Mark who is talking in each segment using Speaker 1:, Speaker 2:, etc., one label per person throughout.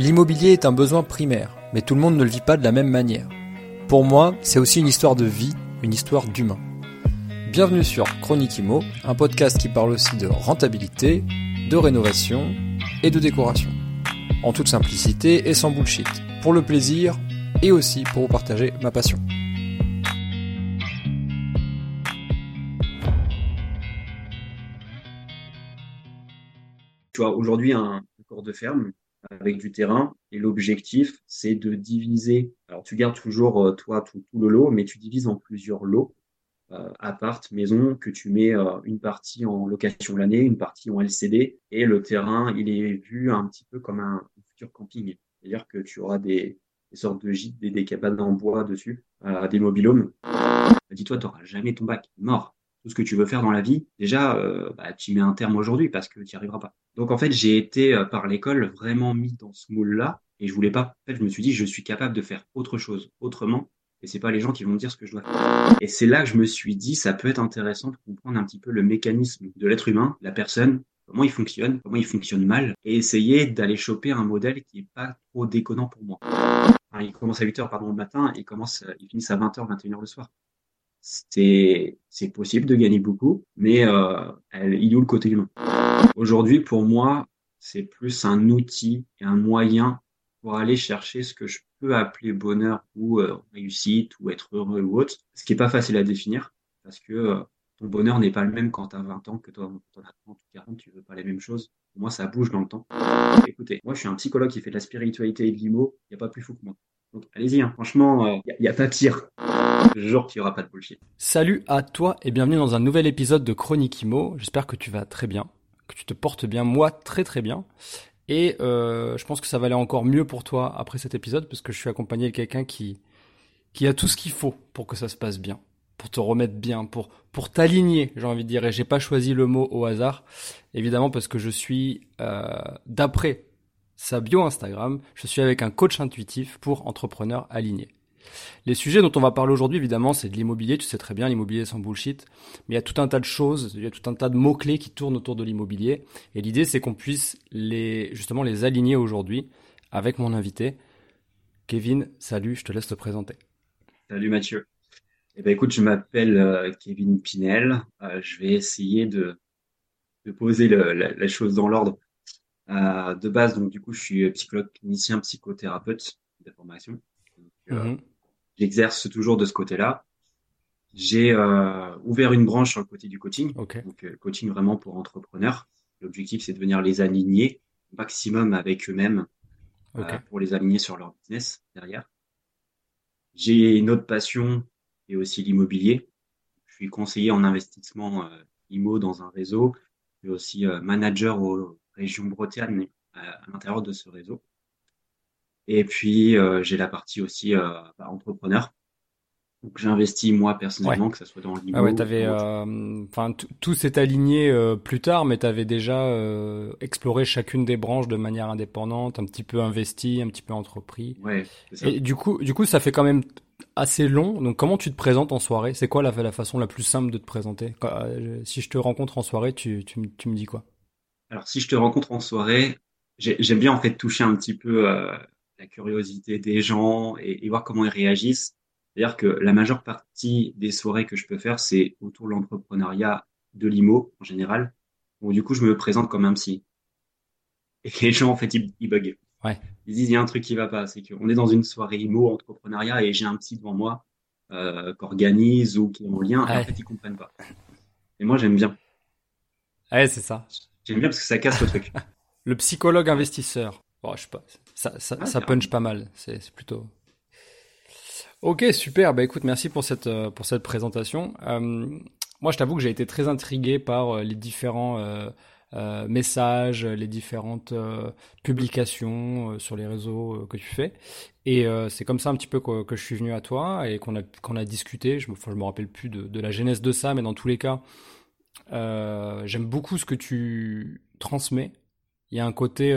Speaker 1: L'immobilier est un besoin primaire, mais tout le monde ne le vit pas de la même manière. Pour moi, c'est aussi une histoire de vie, une histoire d'humain. Bienvenue sur Chronique Imo, un podcast qui parle aussi de rentabilité, de rénovation et de décoration. En toute simplicité et sans bullshit, pour le plaisir et aussi pour vous partager ma passion.
Speaker 2: Tu vois, aujourd'hui, un corps de ferme, avec du terrain. Et l'objectif, c'est de diviser. Alors, tu gardes toujours, euh, toi, tout, le lot, mais tu divises en plusieurs lots, euh, appart, maison, que tu mets euh, une partie en location l'année, une partie en LCD. Et le terrain, il est vu un petit peu comme un, futur camping. C'est-à-dire que tu auras des, sortes de gîtes, des, des cabanes en bois dessus, euh, des mobilhomes. Dis-toi, tu n'auras jamais ton bac. Mort tout ce que tu veux faire dans la vie, déjà, euh, bah, tu mets un terme aujourd'hui parce que tu n'y arriveras pas. Donc en fait, j'ai été euh, par l'école vraiment mis dans ce moule-là et je voulais pas. En fait, je me suis dit, je suis capable de faire autre chose autrement et c'est pas les gens qui vont me dire ce que je dois faire. Et c'est là que je me suis dit, ça peut être intéressant de comprendre un petit peu le mécanisme de l'être humain, la personne, comment il fonctionne, comment il fonctionne mal, et essayer d'aller choper un modèle qui est pas trop déconnant pour moi. il commence à 8 heures, pardon, le matin, et commence, il finit à 20h, 21h le soir c'est c'est possible de gagner beaucoup, mais euh, il y a le côté humain? Aujourd'hui, pour moi, c'est plus un outil et un moyen pour aller chercher ce que je peux appeler bonheur ou euh, réussite ou être heureux ou autre, ce qui est pas facile à définir parce que euh, ton bonheur n'est pas le même quand tu as 20 ans que toi, quand tu as 30 ou 40, tu veux pas les mêmes choses. Pour moi, ça bouge dans le temps. Écoutez, moi, je suis un psychologue qui fait de la spiritualité et de l'IMO. Il n'y a pas plus fou que moi. Donc, allez-y, hein. franchement, il n'y a, a, pas pire.
Speaker 1: Salut à toi et bienvenue dans un nouvel épisode de Chronique Imo. J'espère que tu vas très bien, que tu te portes bien. Moi, très très bien. Et euh, je pense que ça va aller encore mieux pour toi après cet épisode parce que je suis accompagné de quelqu'un qui, qui a tout ce qu'il faut pour que ça se passe bien, pour te remettre bien, pour, pour t'aligner, j'ai envie de dire. Et j'ai pas choisi le mot au hasard, évidemment parce que je suis, euh, d'après sa bio Instagram, je suis avec un coach intuitif pour entrepreneurs alignés. Les sujets dont on va parler aujourd'hui, évidemment, c'est de l'immobilier. Tu sais très bien, l'immobilier sans bullshit. Mais il y a tout un tas de choses, il y a tout un tas de mots-clés qui tournent autour de l'immobilier. Et l'idée, c'est qu'on puisse justement, les aligner aujourd'hui avec mon invité. Kevin, salut, je te laisse te présenter.
Speaker 2: Salut Mathieu. Eh ben, écoute, je m'appelle euh, Kevin Pinel. Euh, je vais essayer de, poser la, chose dans l'ordre. Euh, de base, donc du coup, je suis psychologue clinicien, psychothérapeute de formation. Mhm. J'exerce toujours de ce côté-là. J'ai euh, ouvert une branche sur le côté du coaching, donc euh, coaching vraiment pour entrepreneurs. L'objectif, c'est de venir les aligner au maximum avec eux-mêmes euh, pour les aligner sur leur business derrière. J'ai une autre passion et aussi l'immobilier. Je suis conseiller en investissement IMO dans un réseau. Je suis aussi manager aux régions Bretagne à l'intérieur de ce réseau. Et puis, euh, j'ai la partie aussi euh, bah, entrepreneur. Donc, j'ai investi moi personnellement, que ce soit dans le
Speaker 1: Ah ouais, t'avais, euh, enfin, tout s'est aligné plus tard, mais tu avais déjà exploré chacune des branches de manière indépendante, un petit peu investi, un petit peu entrepris.
Speaker 2: Ouais.
Speaker 1: Ça. Et du coup, du coup, ça fait quand même assez long. Donc, comment tu te présentes en soirée? C'est quoi la, la façon la plus simple de te présenter? Si je te rencontre en soirée, tu, tu, tu me dis quoi?
Speaker 2: Alors, si je te rencontre en soirée, j'aime bien en fait toucher un petit peu la curiosité des gens et, voir comment ils réagissent. C'est-à-dire que la majeure partie des soirées que je peux faire, c'est autour de l'entrepreneuriat de l'IMO en général. Bon, du coup, je me présente comme un psy. Et les gens, en fait, ils, ils bug.
Speaker 1: Ouais.
Speaker 2: Ils disent, il y a un truc qui va pas. C'est qu'on est dans une soirée IMO, entrepreneuriat, et j'ai un psy devant moi euh, qu'organise ou qui est en lien. Et en fait, ils comprennent pas. Et moi, j'aime bien.
Speaker 1: Ouais, c'est ça.
Speaker 2: J'aime bien parce que ça casse le truc.
Speaker 1: le psychologue investisseur. Bon, je sais pas. Ça, ça, ah, ça punch pas mal. C'est plutôt. Ok, super. Bah écoute, merci pour cette euh, pour cette présentation. Euh, moi, je t'avoue que j'ai été très intrigué par euh, les différents euh, messages, les différentes publications sur les réseaux que tu fais. Et c'est comme ça un petit peu que, que, je suis venu à toi et qu'on a qu'on a discuté. Je me je me rappelle plus de, de, la genèse de ça, mais dans tous les cas, j'aime beaucoup ce que tu transmets. Il y a un côté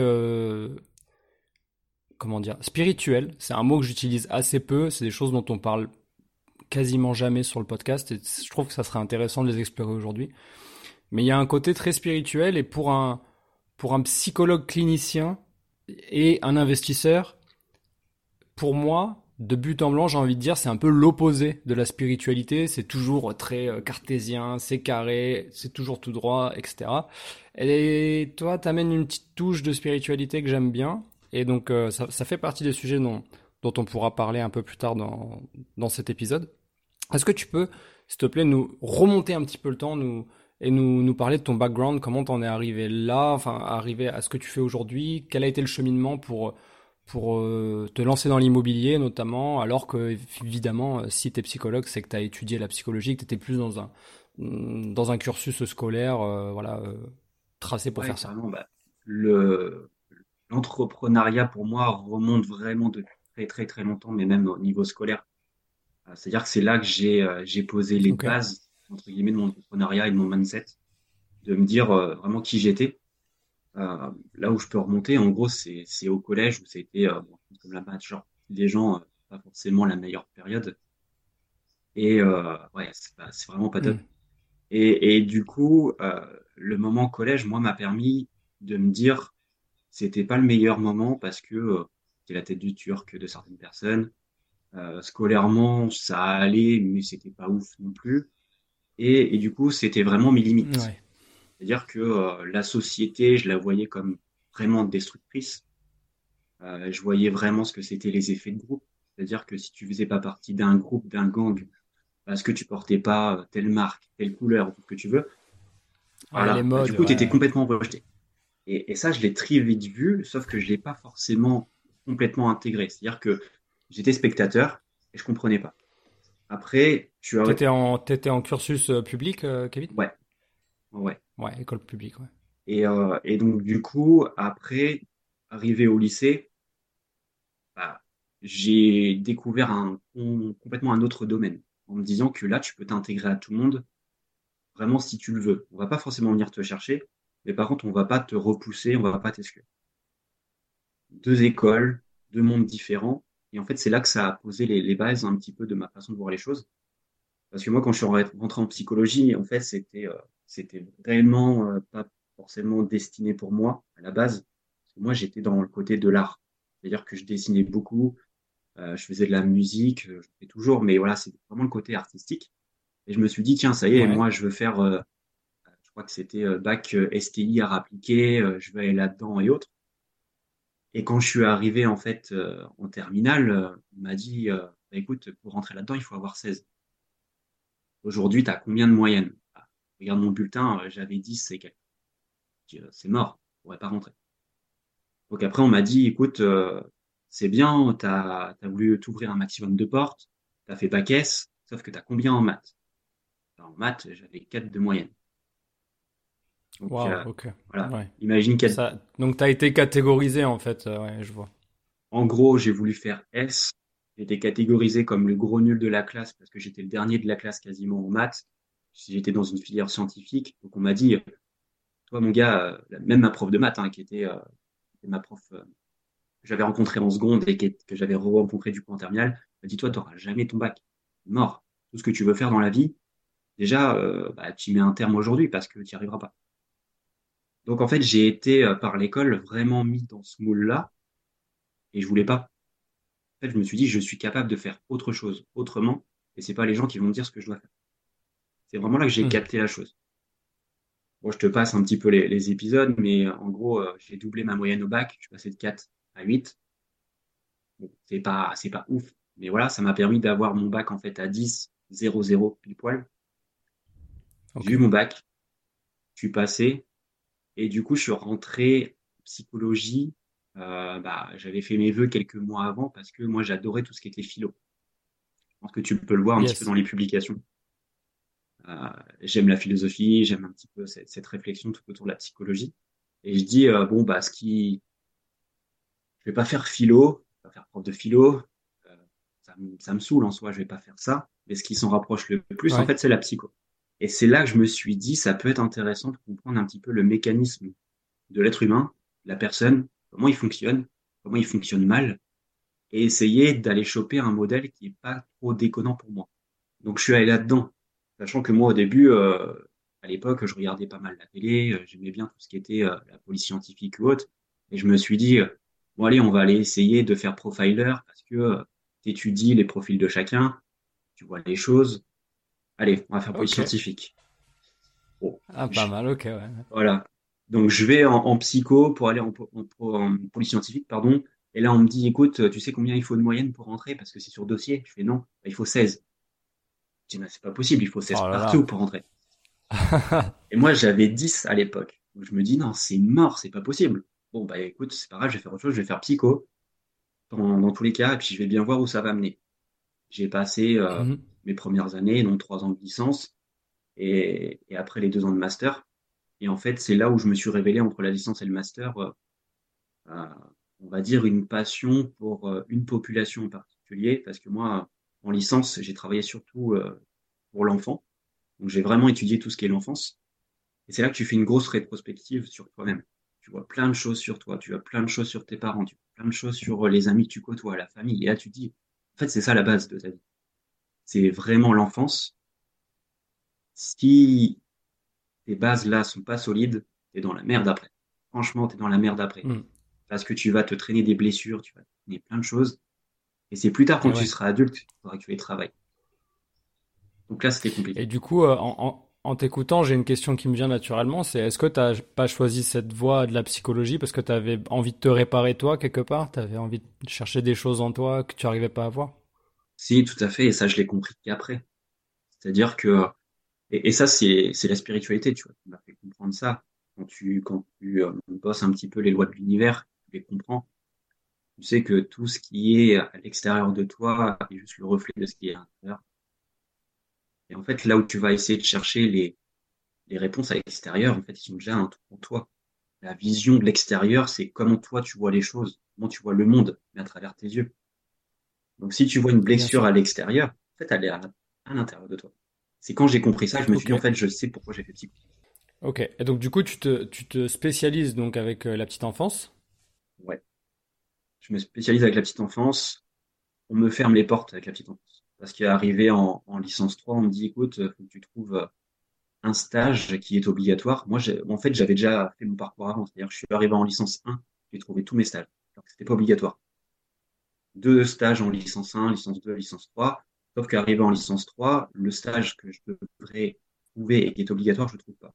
Speaker 1: comment dire, spirituel. C'est un mot que j'utilise assez peu. C'est des choses dont on parle quasiment jamais sur le podcast. Et je trouve que ça serait intéressant de les explorer aujourd'hui. Mais il y a un côté très spirituel et pour un, pour un psychologue clinicien, et un investisseur, pour moi, de but en blanc, j'ai envie de dire, c'est un peu l'opposé de la spiritualité. C'est toujours très euh, cartésien, c'est carré, c'est toujours tout droit, etc. Et toi, t'amènes une petite touche de spiritualité que j'aime bien. Et donc, euh, ça, ça, fait partie des sujets dont, dont on pourra parler un peu plus tard dans, dans cet épisode. Est-ce que tu peux, s'il te plaît, nous remonter un petit peu le temps, nous, et nous, nous parler de ton background, comment t'en es arrivé là, enfin, arrivé à ce que tu fais aujourd'hui, quel a été le cheminement pour pour euh, te lancer dans l'immobilier notamment, alors que évidemment, euh, si tu es psychologue, c'est que tu as étudié la psychologie, que tu étais plus dans un, dans un cursus scolaire euh, voilà, tracé pour faire ça.
Speaker 2: Bah, le, l'entrepreneuriat, pour moi, remonte vraiment de très très très longtemps, mais même au niveau scolaire. C'est-à-dire que c'est là que j'ai, j'ai posé les bases, entre guillemets, de mon entrepreneuriat et de mon mindset, de me dire vraiment qui j'étais euh, là où je peux remonter, en gros, c'est au collège où c'était euh, comme la genre des gens, euh, pas forcément la meilleure période. Et ouais, c'est vraiment pas top. Mm. Et, et, du coup, le moment collège, moi, m'a permis de me dire, c'était pas le meilleur moment parce que c'était la tête du turc de certaines personnes. Euh, scolairement, ça allait, mais c'était pas ouf non plus. Et, et du coup, c'était vraiment mes limites. Ouais. C'est-à-dire que euh, la société, je la voyais comme vraiment destructrice. Euh, je voyais vraiment ce que c'était les effets de groupe. C'est-à-dire que si tu faisais pas partie d'un groupe, d'un gang, parce que tu portais pas euh, telle marque, telle couleur, tout ce que tu veux, voilà. Bah, du coup, tu étais complètement rejeté. Et, et ça, je l'ai très vite vu, sauf que je l'ai pas forcément complètement intégré. C'est-à-dire que j'étais spectateur et je comprenais pas. Après, tu
Speaker 1: as. T'étais en, étais en cursus public, Kevin?
Speaker 2: Ouais. Ouais.
Speaker 1: Ouais, école publique, ouais.
Speaker 2: Et, euh, et donc, du coup, après, arrivé au lycée, bah, j'ai découvert un, complètement un autre domaine en me disant que là, tu peux t'intégrer à tout le monde vraiment si tu le veux. On va pas forcément venir te chercher, mais par contre, on va pas te repousser, on va pas t'exclure. Deux écoles, deux mondes différents. Et en fait, c'est là que ça a posé les, les, bases un petit peu de ma façon de voir les choses. Parce que moi, quand je suis rentré en psychologie, en fait, c'était euh, c'était vraiment euh, pas forcément destiné pour moi à la base. moi, j'étais dans le côté de l'art. C'est-à-dire que je dessinais beaucoup, euh, je faisais de la musique, je fais toujours, mais voilà, c'est vraiment le côté artistique. Et je me suis dit, tiens, ça y est, moi, je veux faire, euh, crois que c'était euh, bac STI à appliqué, je vais aller là-dedans et autres. Et quand je suis arrivé, en fait, en terminale, on m'a dit, bah, écoute, pour rentrer là-dedans, il faut avoir 16. Aujourd'hui, tu as combien de moyenne regarde mon bulletin, euh, j'avais 10, c'est euh, C'est mort, on pourrait pas rentrer. Donc après, on m'a dit, écoute, euh, c'est bien, tu as, voulu t'ouvrir un maximum de portes, tu fait bac S, sauf que tu as combien en maths? En maths, j'avais 4 de moyenne.
Speaker 1: Donc, wow, ok.
Speaker 2: Voilà. Imagine quel...
Speaker 1: Ça... Donc tu as été catégorisé en fait, ouais, je vois.
Speaker 2: En gros, j'ai voulu faire S. J'étais catégorisé comme le gros nul de la classe parce que j'étais le dernier de la classe quasiment en maths si j'étais dans une filière scientifique. Donc on m'a dit, toi mon gars, euh, même ma prof de maths, hein, qui était euh, ma prof euh, que j'avais rencontrée en seconde et que j'avais rencontré du coup en terminale, m'a dit, toi, tu n'auras jamais ton bac. Mort. Tout ce que tu veux faire dans la vie, déjà, bah, tu y mets un terme aujourd'hui parce que tu n'y arriveras pas. Donc en fait, j'ai été par l'école vraiment mis dans ce moule-là et je voulais pas. En fait, je me suis dit, je suis capable de faire autre chose autrement et c'est pas les gens qui vont me dire ce que je dois faire. C'est vraiment là que j'ai mmh. capté la chose. Bon, je te passe un petit peu les, épisodes, mais en gros, euh, j'ai doublé ma moyenne au bac. Je suis passé de 4 à 8. Bon, c'est pas, c'est pas ouf. Mais voilà, ça m'a permis d'avoir mon bac en fait à 10, 0, 0, pile poil. J'ai eu mon bac. Je suis passé. Et du coup, je suis rentré en psychologie. Euh, bah, j'avais fait mes vœux quelques mois avant parce que moi, j'adorais tout ce qui était philo. Je pense que tu peux le voir un petit peu dans les publications. Euh, j'aime la philosophie, j'aime un petit peu cette, cette, réflexion tout autour de la psychologie. Et je dis, euh, bon, bah, ce qui, je vais pas faire philo, je vais pas faire prof de philo, euh, ça, me, ça me saoule en soi, je vais pas faire ça. Mais ce qui s'en rapproche le plus, en fait, c'est la psycho. Et c'est là que je me suis dit, ça peut être intéressant de comprendre un petit peu le mécanisme de l'être humain, la personne, comment il fonctionne, comment il fonctionne mal, et essayer d'aller choper un modèle qui est pas trop déconnant pour moi. Donc je suis allé là-dedans. Sachant que moi, au début, euh, à l'époque, je regardais pas mal la télé, euh, j'aimais bien tout ce qui était euh, la police scientifique ou autre, et je me suis dit, bon allez, on va aller essayer de faire profiler parce que tu étudies les profils de chacun, tu vois les choses. Allez, on va faire police scientifique.
Speaker 1: ah, pas mal, ok, ouais.
Speaker 2: Voilà. Donc je vais en, psycho pour aller en, en, police scientifique, pardon. Et là, on me dit, écoute, tu sais combien il faut de moyenne pour rentrer? Parce que c'est sur dossier. Je fais non, bah, il faut 16. Je dis, c'est pas possible, il faut 16 partout pour rentrer. et moi, j'avais 10 à l'époque. Donc je me dis, non, c'est mort, c'est pas possible. Bon, bah écoute, c'est pas grave, je vais faire autre chose, je vais faire psycho dans, dans tous les cas, et puis je vais bien voir où ça va mener. J'ai passé euh, mhm. Mes premières années, donc trois ans de licence, et, après les deux ans de master. Et en fait, c'est là où je me suis révélé entre la licence et le master, euh, euh, on va dire une passion pour euh, une population en particulier, parce que moi, en licence, j'ai travaillé surtout pour l'enfant. Donc j'ai vraiment étudié tout ce qui est l'enfance. Et c'est là que tu fais une grosse rétrospective sur toi-même. Tu vois plein de choses sur toi, tu vois plein de choses sur tes parents, tu vois plein de choses sur les amis que tu côtoies, la famille. Et là, tu dis, en fait, c'est ça la base de ta vie. C'est vraiment l'enfance. Si tes bases là sont pas solides, t'es dans la merde après. Franchement, t'es dans la merde après. Hmm. Parce que tu vas te traîner des blessures, tu vas te traîner plein de choses. Et c'est plus tard, quand tu seras adulte, il faudra que tu les travailles. Donc là, c'était compliqué.
Speaker 1: Et du coup, euh, en, en, t'écoutant, j'ai une question qui me vient naturellement. C'est est-ce que tu n'as pas choisi cette voie de la psychologie parce que tu avais envie de te réparer toi quelque part? Tu avais envie de chercher des choses en toi que tu n'arrivais pas à voir?
Speaker 2: Si, tout à fait. Et ça, je l'ai compris qu'après. C'est-à-dire que et, ça, c'est, la spiritualité, tu vois, qui m'a fait comprendre ça. Quand tu, quand tu euh, bosses un petit peu les lois de l'univers, tu les comprends. Tu sais que tout ce qui est à l'extérieur de toi est juste le reflet de ce qui est à l'intérieur. Et en fait, là où tu vas essayer de chercher les, les réponses à l'extérieur, en fait, ils sont déjà pour toi. La vision de l'extérieur, c'est comment toi tu vois les choses, comment tu vois le monde, mais à travers tes yeux. Donc si tu vois une blessure à l'extérieur, en fait, elle est à l'intérieur de toi. C'est quand j'ai compris ça, je me suis dit, en fait, je sais pourquoi j'ai fait psycho.
Speaker 1: Ok. Et donc, du coup, tu te, tu te spécialises donc avec euh, la petite enfance?
Speaker 2: Ouais. Je me spécialise avec la petite enfance. On me ferme les portes avec la petite enfance. Parce qu'arrivé en, en licence 3, on me dit, écoute, faut que tu trouves euh, un stage qui est obligatoire. Moi, en fait, j'avais déjà fait mon parcours avant. C'est-à-dire, je suis arrivé en licence 1, j'ai trouvé tous mes stages. Alors que c'était pas obligatoire. Deux stages en licence 1, licence 2, licence 3. Sauf qu'arrivé en licence 3, le stage que je devrais trouver et qui est obligatoire, je ne trouve pas.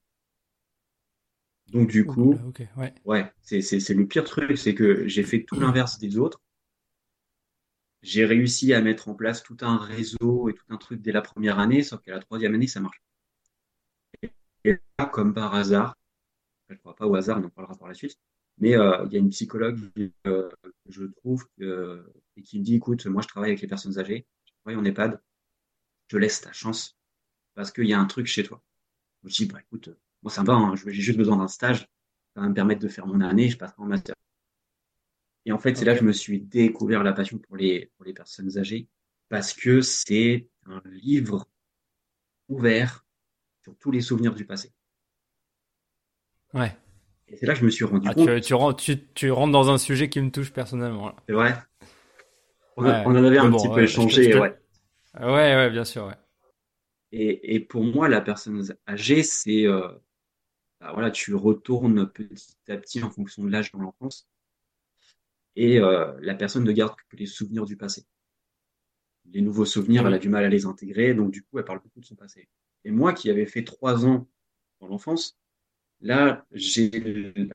Speaker 2: Donc du coup,
Speaker 1: ouais,
Speaker 2: ouais c'est le pire truc, c'est que j'ai fait tout l'inverse des autres. J'ai réussi à mettre en place tout un réseau et tout un truc dès la première année, sauf qu'à la troisième année, ça marche. Et là, comme par hasard, je ne crois pas au hasard, on en parlera par la suite, mais euh, il y a une psychologue euh, que je trouve et qui me dit, écoute, moi je travaille avec les personnes âgées, oui, en EHPAD, je laisse ta chance parce qu'il y a un truc chez toi. Je dis, bah, écoute, moi ça va, hein, j'ai juste besoin d'un stage, ça va me permettre de faire mon année, je passerai en master. Et en fait, c'est là que je me suis découvert la passion pour les, pour les personnes âgées parce que c'est un livre ouvert sur tous les souvenirs du passé.
Speaker 1: Ouais.
Speaker 2: Et c'est là que je me suis rendu ah, compte.
Speaker 1: Tu, tu, rentres, tu, rentres dans un sujet qui me touche personnellement.
Speaker 2: C'est vrai? On, en avait un petit peu échangé, ouais.
Speaker 1: Ouais, ouais, bien sûr,
Speaker 2: et pour moi, la personne âgée, c'est euh, bah voilà, tu retournes petit à petit en fonction de l'âge dans l'enfance, et euh, la personne ne garde que les souvenirs du passé. Les nouveaux souvenirs, elle a du mal à les intégrer, donc du coup, elle parle beaucoup de son passé. Et moi, qui avais fait trois ans dans l'enfance, là, j'ai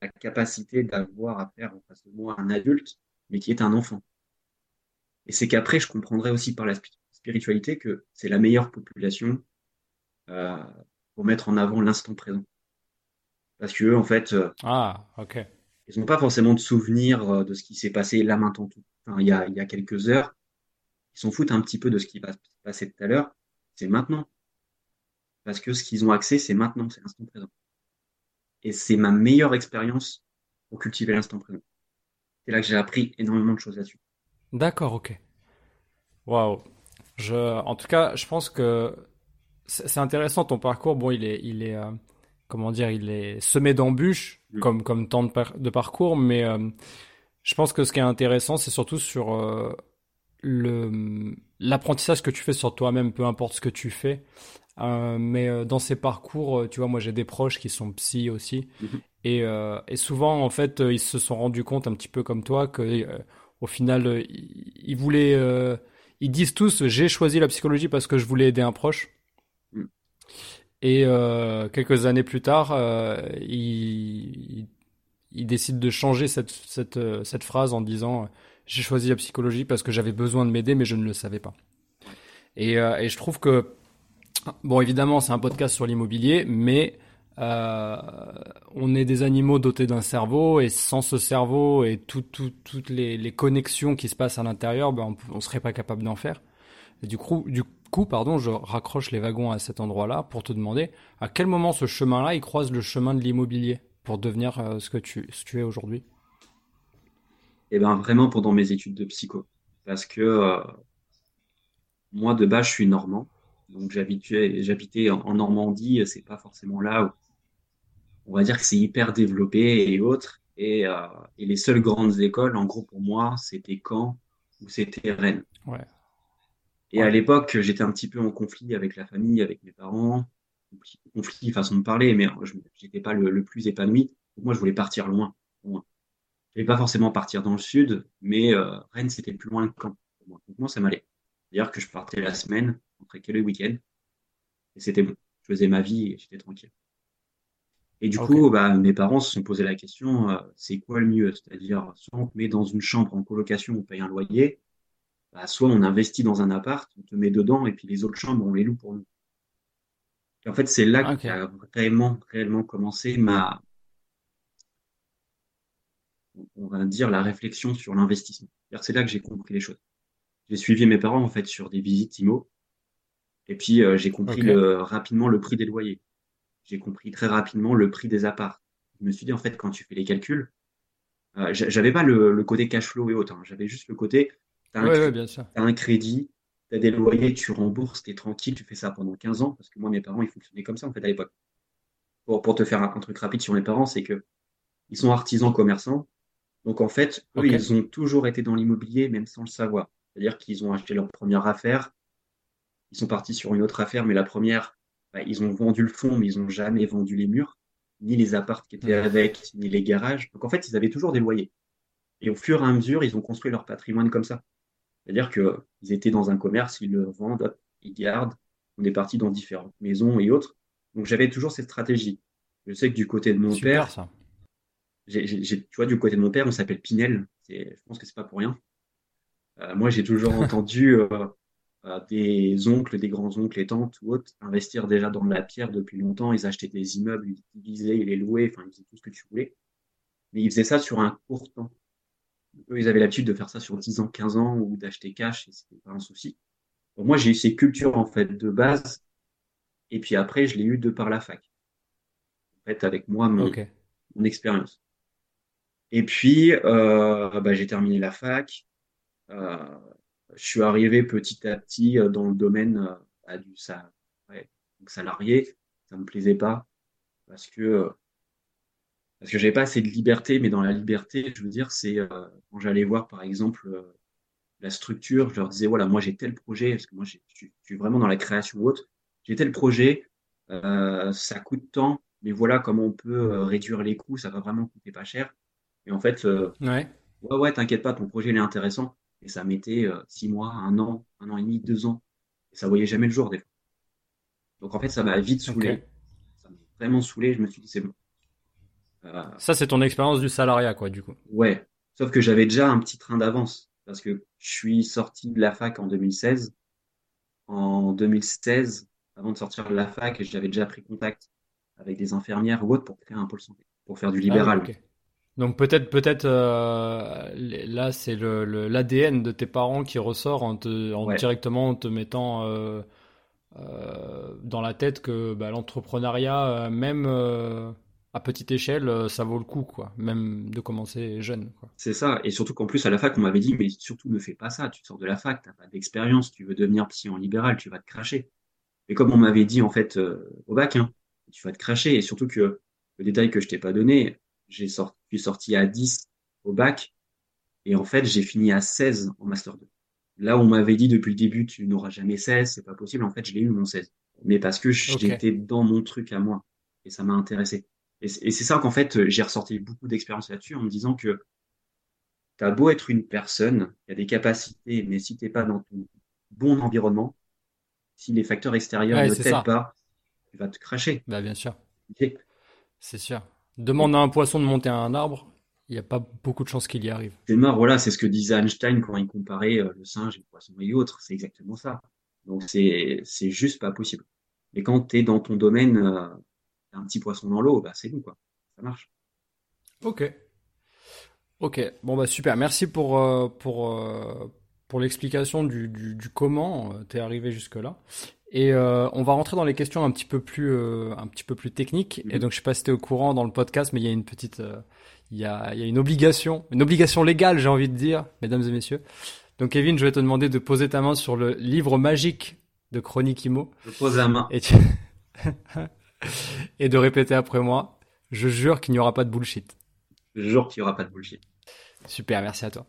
Speaker 2: la capacité d'avoir à faire en face de moi un adulte, mais qui est un enfant. Et c'est qu'après, je comprendrai aussi par la spiritualité que c'est la meilleure population euh, pour mettre en avant l'instant présent. Parce que en fait, euh,
Speaker 1: ah, ok.
Speaker 2: Ils n'ont pas forcément de souvenir euh, de ce qui s'est passé là maintenant, tout. Enfin, il, y a, il y a quelques heures. Ils s'en foutent un petit peu de ce qui va se passer tout à l'heure. C'est maintenant. Parce que ce qu'ils ont accès, c'est maintenant, c'est l'instant présent. Et c'est ma meilleure expérience pour cultiver l'instant présent. C'est là que j'ai appris énormément de choses là-dessus.
Speaker 1: D'accord, ok. Waouh. Je, en tout cas, je pense que c'est intéressant ton parcours. Bon, il est, il est, euh, comment dire, il est semé d'embûches, comme comme tant de, parcours, mais euh, je pense que ce qui est intéressant, c'est surtout sur euh, le l'apprentissage que tu fais sur toi-même, peu importe ce que tu fais, Euh, mais euh, dans ces parcours, euh, tu vois, moi j'ai des proches qui sont psy aussi,
Speaker 2: Mhm.
Speaker 1: et, euh, et souvent en fait ils se sont rendus compte un petit peu comme toi que euh, au final ils, ils voulaient, ils disent tous j'ai choisi la psychologie parce que je voulais aider un proche,
Speaker 2: Mhm.
Speaker 1: et quelques années plus tard, ils, ils, ils décident de changer cette cette cette phrase en disant j'ai choisi la psychologie parce que j'avais besoin de m'aider mais je ne le savais pas. Et, et je trouve que Bon, évidemment, c'est un podcast sur l'immobilier, mais euh, on est des animaux dotés d'un cerveau, et sans ce cerveau et tout, tout- toutes les, connexions qui se passent à l'intérieur, ben, on, on serait pas capable d'en faire. Du coup, du coup, pardon, je raccroche les wagons à cet endroit-là pour te demander à quel moment ce chemin-là, il croise le chemin de l'immobilier pour devenir euh, ce que tu, es aujourd'hui?
Speaker 2: Et ben vraiment pendant mes études de psycho. Parce que euh, moi, de base, je suis normand. Donc, j'habitais, j'habitais en, en Normandie. C'est pas forcément là où on va dire que c'est hyper développé et autres. Et, euh, et les seules grandes écoles, en gros, pour moi, c'était Caen ou c'était Rennes.
Speaker 1: Ouais.
Speaker 2: Et à l'époque, j'étais un petit peu en conflit avec la famille, avec mes parents. Conflit, façon de parler, mais je n'étais pas le, le plus épanoui. Donc, moi, je voulais partir loin. loin. Je voulais pas forcément partir dans le sud, mais euh, Rennes, c'était plus loin que Caen. pour moi. Donc, moi, ça m'allait. C'est-à-dire que je partais la semaine, rentrais que le week-end, et c'était bon. Je faisais ma vie et j'étais tranquille. Et du coup, bah, mes parents se sont posé la question, euh, c'est quoi le mieux? C'est-à-dire, soit on te met dans une chambre en colocation, on paye un loyer, bah, soit on investit dans un appart, on te met dedans, et puis les autres chambres, on les loue pour nous. Et en fait, c'est là qu'a réellement, réellement commencé ma, on va dire, la réflexion sur l'investissement. C'est là que j'ai compris les choses. J'ai suivi mes parents, en fait, sur des visites IMO, et puis euh, j'ai compris le, rapidement le prix des loyers. J'ai compris très rapidement le prix des apparts. Je me suis dit, en fait, quand tu fais les calculs, euh, j'a- j'avais pas le, le côté cash flow et autres, hein. J'avais juste le côté, t'as un,
Speaker 1: Ouais, ouais,
Speaker 2: crédit, t'as des loyers, tu rembourses, t'es tranquille, tu fais ça pendant 15 ans, parce que moi, mes parents, ils fonctionnaient comme ça, en fait, à l'époque. Pour, pour te faire un, un truc rapide sur mes parents, c'est que ils sont artisans commerçants, donc en fait, eux, ils ont toujours été dans l'immobilier, même sans le savoir. C'est-à-dire qu'ils ont acheté leur première affaire, ils sont partis sur une autre affaire, mais la première, bah, ils ont vendu le fond, mais ils ont jamais vendu les murs, ni les apparts qui étaient avec, ni les garages. Donc en fait, ils avaient toujours des loyers. Et au fur et à mesure, ils ont construit leur patrimoine comme ça. C'est-à-dire que ils étaient dans un commerce, ils le vendent, ils gardent. On est parti dans différentes maisons et autres. Donc j'avais toujours cette stratégie. Je sais que du côté de mon
Speaker 1: Super
Speaker 2: père,
Speaker 1: ça.
Speaker 2: tu vois, du côté de mon père, on s'appelle Pinel. Je pense que c'est pas pour rien. Euh, moi, j'ai toujours entendu euh, des oncles, des grands-oncles et tantes ou autres investir déjà dans de la pierre depuis longtemps. Ils achetaient des immeubles, ils divisaient, ils les louaient, enfin, ils faisaient tout ce que tu voulais. Mais ils faisaient ça sur un court temps. Eux, ils avaient l'habitude de faire ça sur 10 ans, 15 ans ou d'acheter cash et c'était pas un souci. Donc, moi, j'ai eu ces cultures, en fait, de base. Et puis après, je l'ai eu de par la fac. En fait, avec moi, mon, mon expérience. Et puis, euh, bah, j'ai terminé la fac. Euh, je suis arrivé petit à petit euh, dans le domaine euh, bah, du ça, ouais, salarié. Ça me plaisait pas parce que euh, parce que j'avais pas assez de liberté. Mais dans la liberté, je veux dire, c'est euh, quand j'allais voir par exemple euh, la structure, je leur disais voilà, moi j'ai tel projet parce que moi je suis vraiment dans la création ou autre. J'ai tel projet, euh, ça coûte tant, mais voilà comment on peut réduire les coûts. Ça va vraiment coûter pas cher. Et en fait,
Speaker 1: Ouais.
Speaker 2: Ouais, ouais, t'inquiète pas, ton projet il est intéressant. Et ça mettait euh, six mois, un an, un an et demi, deux ans. Et ça voyait jamais le jour des fois. Donc en fait, ça m'a vite saoulé. Ça m'a vraiment saoulé. Je me suis dit, c'est bon. Euh,
Speaker 1: Ça, c'est ton expérience du salariat, quoi, du coup.
Speaker 2: ouais. Sauf que j'avais déjà un petit train d'avance. Parce que je suis sorti de la fac en 2016. En 2016, avant de sortir de la fac, j'avais déjà pris contact avec des infirmières ou autres pour créer un pôle santé, pour faire du
Speaker 1: Ah
Speaker 2: libéral.
Speaker 1: Donc peut-être, peut-être, euh, là, c'est le, l'ADN de tes parents qui ressort en te, en
Speaker 2: Ouais.
Speaker 1: directement en te mettant euh, euh, dans la tête que bah, l'entrepreneuriat, même à petite échelle, ça vaut le coup, quoi. Même de commencer jeune.
Speaker 2: C'est ça. Et surtout qu'en plus, à la fac, on m'avait dit, mais surtout ne fais pas ça. Tu sors de la fac, t'as pas d'expérience, tu veux devenir psy en libéral, tu vas te cracher. Et comme on m'avait dit, en fait, au bac, hein, tu vas te cracher. Et surtout que le détail que je t'ai pas donné, j'ai sorti, suis sorti à 10 au bac. Et en fait, j'ai fini à 16 en master 2. Là, on m'avait dit depuis le début, tu n'auras jamais 16, c'est pas possible. En fait, je l'ai eu mon 16. mais parce que j'étais dans mon truc à moi et ça m'a intéressé. Et c'est ça qu'en fait, j'ai ressorti beaucoup d'expérience là-dessus en me disant que t'as beau être une personne, il y a des capacités, mais si t'es pas dans ton bon environnement, si les facteurs extérieurs ne t'aident pas, tu vas te cracher.
Speaker 1: Bah, bien sûr. C'est sûr. Demande à un poisson de monter à un arbre, il n'y a pas beaucoup de chances qu'il y arrive.
Speaker 2: C'est mort, voilà, c'est ce que disait Einstein quand il comparait euh, le singe et le poisson et autres. C'est exactement ça. Donc c'est juste pas possible. Mais quand tu es dans ton domaine, euh, un petit poisson dans l'eau, bah c'est bon quoi. Ça marche.
Speaker 1: Ok. Ok. Bon bah super. Merci pour euh, pour pour l'explication du, du, du, comment tu es arrivé jusque là. Et euh, on va rentrer dans les questions un petit peu plus euh, un petit peu plus techniques. Et mhm. donc je sais pas si tu es au courant dans le podcast, mais il y a une petite euh, il y a il y a une obligation, une obligation légale, j'ai envie de dire, mesdames et messieurs. Donc Kevin, je vais te demander de poser ta main sur le livre magique de Chronique Imo.
Speaker 2: Je pose la main.
Speaker 1: Et, et de répéter après moi. Je jure qu'il n'y aura pas de bullshit.
Speaker 2: Je jure qu'il n'y aura pas de bullshit.
Speaker 1: Super, merci à toi.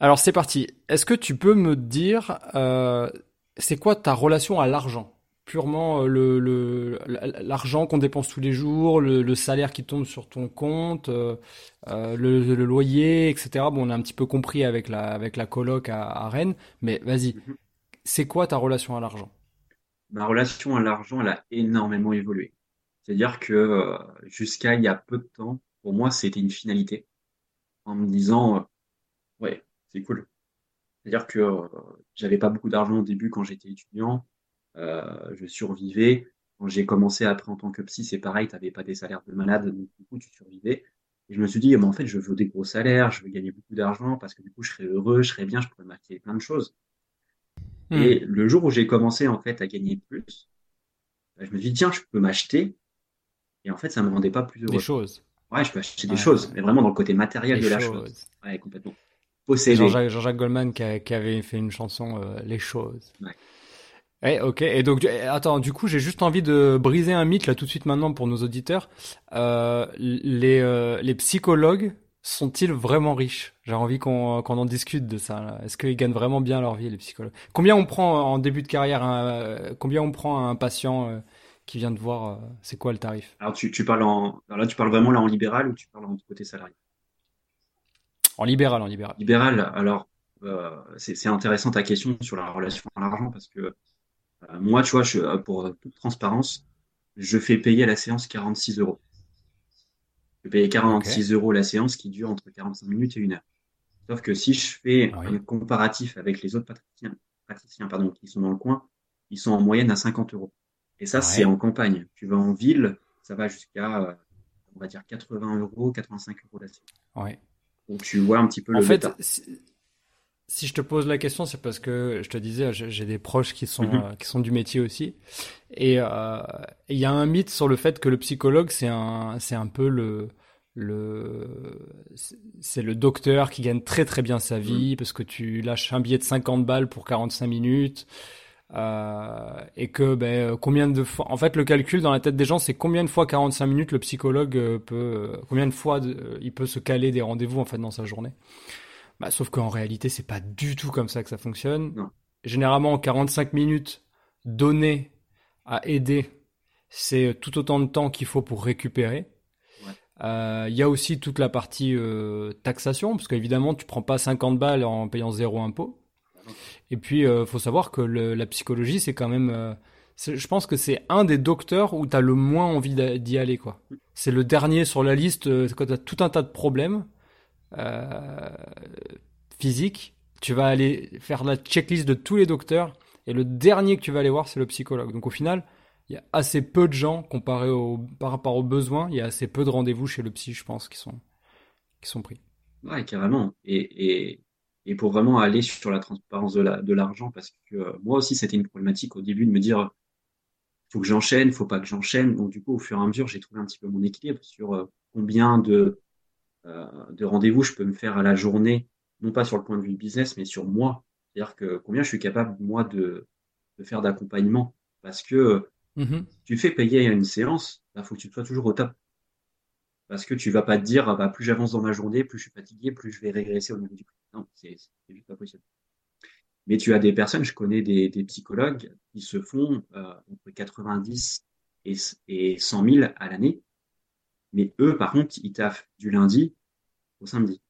Speaker 1: Alors c'est parti. Est-ce que tu peux me dire euh, c'est quoi ta relation à l'argent? Purement euh, le l'argent qu'on dépense tous les jours, le, salaire qui tombe sur ton compte, euh, euh, le, loyer, etc. Bon, on a un petit peu compris avec la avec la coloc à, Rennes, mais vas-y, mhm. c'est quoi ta relation à l'argent?
Speaker 2: Ma relation à l'argent, elle a énormément évolué. C'est-à-dire que jusqu'à il y a peu de temps, pour moi, c'était une finalité. En me disant, ouais, c'est cool. C'est-à-dire que euh, j'avais pas beaucoup d'argent au début quand j'étais étudiant, euh, je survivais. Quand j'ai commencé après en tant que psy, c'est pareil, tu n'avais pas des salaires de malade, donc du coup tu survivais. Et je me suis dit, mais en fait, je veux des gros salaires, je veux gagner beaucoup d'argent parce que du coup, je serais heureux, je serais bien, je pourrais marquer plein de choses. Hmm. Et le jour où j'ai commencé en fait à gagner plus, bah, je me suis dit, tiens, je peux m'acheter. Et en fait, ça me rendait pas plus heureux.
Speaker 1: Des choses.
Speaker 2: Ouais, je peux acheter des choses, mais vraiment dans le côté matériel de la chose. Ouais, complètement.
Speaker 1: Jean-Jacques Goldman qui, avait fait une chanson euh, Les choses. Ouais. ok. Et donc, attends, du coup, j'ai juste envie de briser un mythe là tout de suite maintenant pour nos auditeurs. Euh, les, euh, les psychologues sont-ils vraiment riches? J'ai envie qu'on en discute de ça. Est-ce qu'ils gagnent vraiment bien leur vie, les psychologues? Combien on prend en début de carrière Combien on prend un patient qui vient de voir C'est quoi le tarif?
Speaker 2: Alors, tu, tu parles en, là, tu parles vraiment là en libéral ou tu parles en côté salarié?
Speaker 1: En libéral, en libéral.
Speaker 2: Libéral, alors, euh, c'est intéressant ta question sur la relation à l'argent parce que euh, moi, tu vois, je, euh, pour toute transparence, je fais payer à la séance 46 euros. Je paye 46 euros la séance qui dure entre 45 minutes et une heure. Sauf que si je fais ah un comparatif avec les autres praticiens, praticiens pardon, qui sont dans le coin, ils sont en moyenne à 50 euros. Et ça, c'est en campagne. Tu vas en ville, ça va jusqu'à, on va dire, 80 euros, 85 euros la séance.
Speaker 1: Ouais.
Speaker 2: Donc tu vois un petit peu
Speaker 1: en fait, Si, je te pose la question, c'est parce que je te disais, j'ai des proches qui sont mhm. euh, qui sont du métier aussi, et euh, il y a un mythe sur le fait que le psychologue c'est un un peu le le c'est le docteur qui gagne très très bien sa vie mhm. parce que tu lâches un billet de 50 balles pour 45 minutes et que ben combien de fois en fait le calcul dans la tête des gens c'est combien de fois 45 minutes le psychologue euh, peut euh, combien de fois il peut se caler des rendez-vous en fait dans sa journée. Bah, sauf qu'en réalité c'est pas du tout comme ça que ça fonctionne.
Speaker 2: Non.
Speaker 1: généralement 45 minutes données à aider c'est tout autant de temps qu'il faut pour récupérer. Il y a aussi toute la partie taxation parce qu'évidemment tu prends pas 50 balles en payant zéro impôt et puis, euh, faut savoir que la psychologie, c'est quand même. Euh, je pense que c'est un des docteurs où tu as le moins envie d'y aller. quoi. C'est le dernier sur la liste euh, quand tu as tout un tas de problèmes physiques. Tu vas aller faire la checklist de tous les docteurs. Et le dernier que tu vas aller voir, c'est le psychologue. Donc au final, il y a assez peu de gens comparé par rapport aux besoins. Il y a assez peu de rendez-vous chez le psy, je pense, qui sont, qui sont pris.
Speaker 2: Ouais, carrément. Et, et pour vraiment aller sur la transparence de l'argent, parce que euh, moi aussi, c'était une problématique au début de me dire, faut que j'enchaîne, faut pas que j'enchaîne. Donc du coup, au fur et à mesure, j'ai trouvé un petit peu mon équilibre sur euh, combien de, euh, de rendez-vous je peux me faire à la journée, non pas sur le point de vue business, mais sur moi. C'est-à-dire que combien je suis capable, moi, de, de faire d'accompagnement. Parce que si tu fais payer une séance, il bah, faut que tu sois toujours au top parce que tu vas pas te dire ah bah, plus j'avance dans ma journée, plus je suis fatigué, plus je vais régresser au niveau du. Non, c'est juste pas possible. Mais tu as des personnes, je connais des, des psychologues, qui se font euh, entre 90 et, et 100 000 à l'année. Mais eux, par contre, ils taffent du lundi au samedi.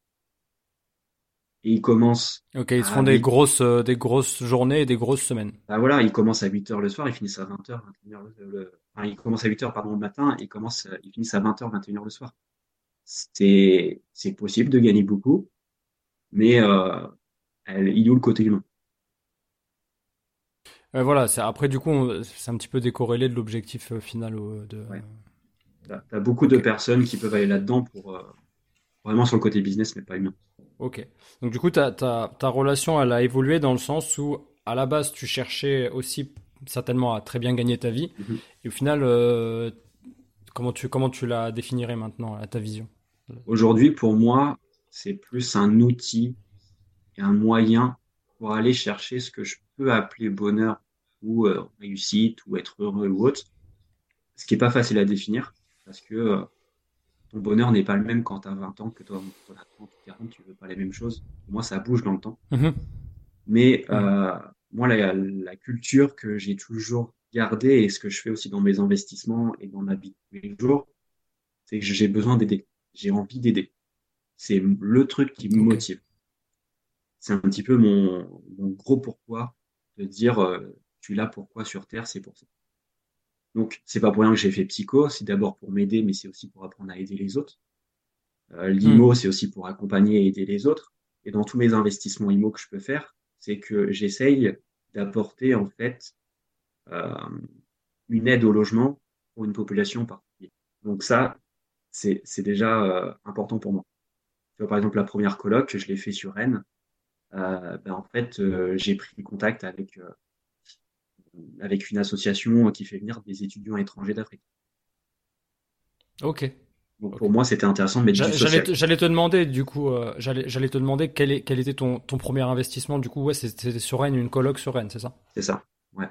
Speaker 2: Et ils commencent.
Speaker 1: Ok, ils se font des grosses, euh, des grosses journées et des grosses semaines.
Speaker 2: Bah voilà, ils commencent à 8 heures le soir, ils finissent à 20 heures, 21 heures le, enfin, ils commencent à 8 heures, pardon, le matin, et ils commencent, ils finissent à 20 heures, 21 heures le soir. C'est, c'est possible de gagner beaucoup, mais euh, il y a le côté humain?
Speaker 1: Euh, voilà, c'est après du coup, c'est un petit peu décorrélé de l'objectif euh, final. de...
Speaker 2: Ouais. T'as beaucoup de personnes qui peuvent aller là-dedans pour vraiment sur le côté business, mais pas humain.
Speaker 1: Ok. Donc du coup, ta, ta, ta relation, elle a évolué dans le sens où, à la base, tu cherchais aussi certainement à très bien gagner ta vie. Mhm. Et au final, euh, comment tu, comment tu la définirais maintenant, à ta vision?
Speaker 2: Aujourd'hui, pour moi, c'est plus un outil et un moyen pour aller chercher ce que je peux appeler bonheur ou euh, réussite ou être heureux ou autre. Ce qui n'est pas facile à définir parce que euh, ton bonheur n'est pas le même quand tu as 20 ans que toi, quand tu as 30 ou 40, tu veux pas les mêmes choses. moi, ça bouge dans le temps. Mhm. Mais euh, moi, la, la, culture que j'ai toujours gardée et ce que je fais aussi dans mes investissements et dans ma vie tous les jours, c'est que j'ai besoin d'aider. J'ai envie d'aider. C'est le truc qui me motive. C'est un petit peu mon, mon, gros pourquoi de dire, euh, tu là pourquoi sur Terre, c'est pour ça. Donc, c'est pas pour rien que j'ai fait psycho, c'est d'abord pour m'aider, mais c'est aussi pour apprendre à aider les autres. Euh, L'IMO, hmm. c'est aussi pour accompagner et aider les autres. Et dans tous mes investissements IMO que je peux faire, c'est que j'essaye d'apporter en fait euh, une aide au logement pour une population particulière. Donc ça, c'est déjà euh, important pour moi. Tu vois, par exemple, la première colloque, je l'ai fait sur Rennes. Euh, ben, en fait, euh, j'ai pris contact avec euh, avec une association qui fait venir des étudiants étrangers d'Afrique.
Speaker 1: Ok.
Speaker 2: Donc pour moi, c'était intéressant.
Speaker 1: J'allais te demander, du coup, euh, j'allais te demander quel, est, quel était ton, ton premier investissement. Du coup, ouais, c'était sur Rennes, une coloc sur Rennes, c'est ça?
Speaker 2: C'est ça, ouais.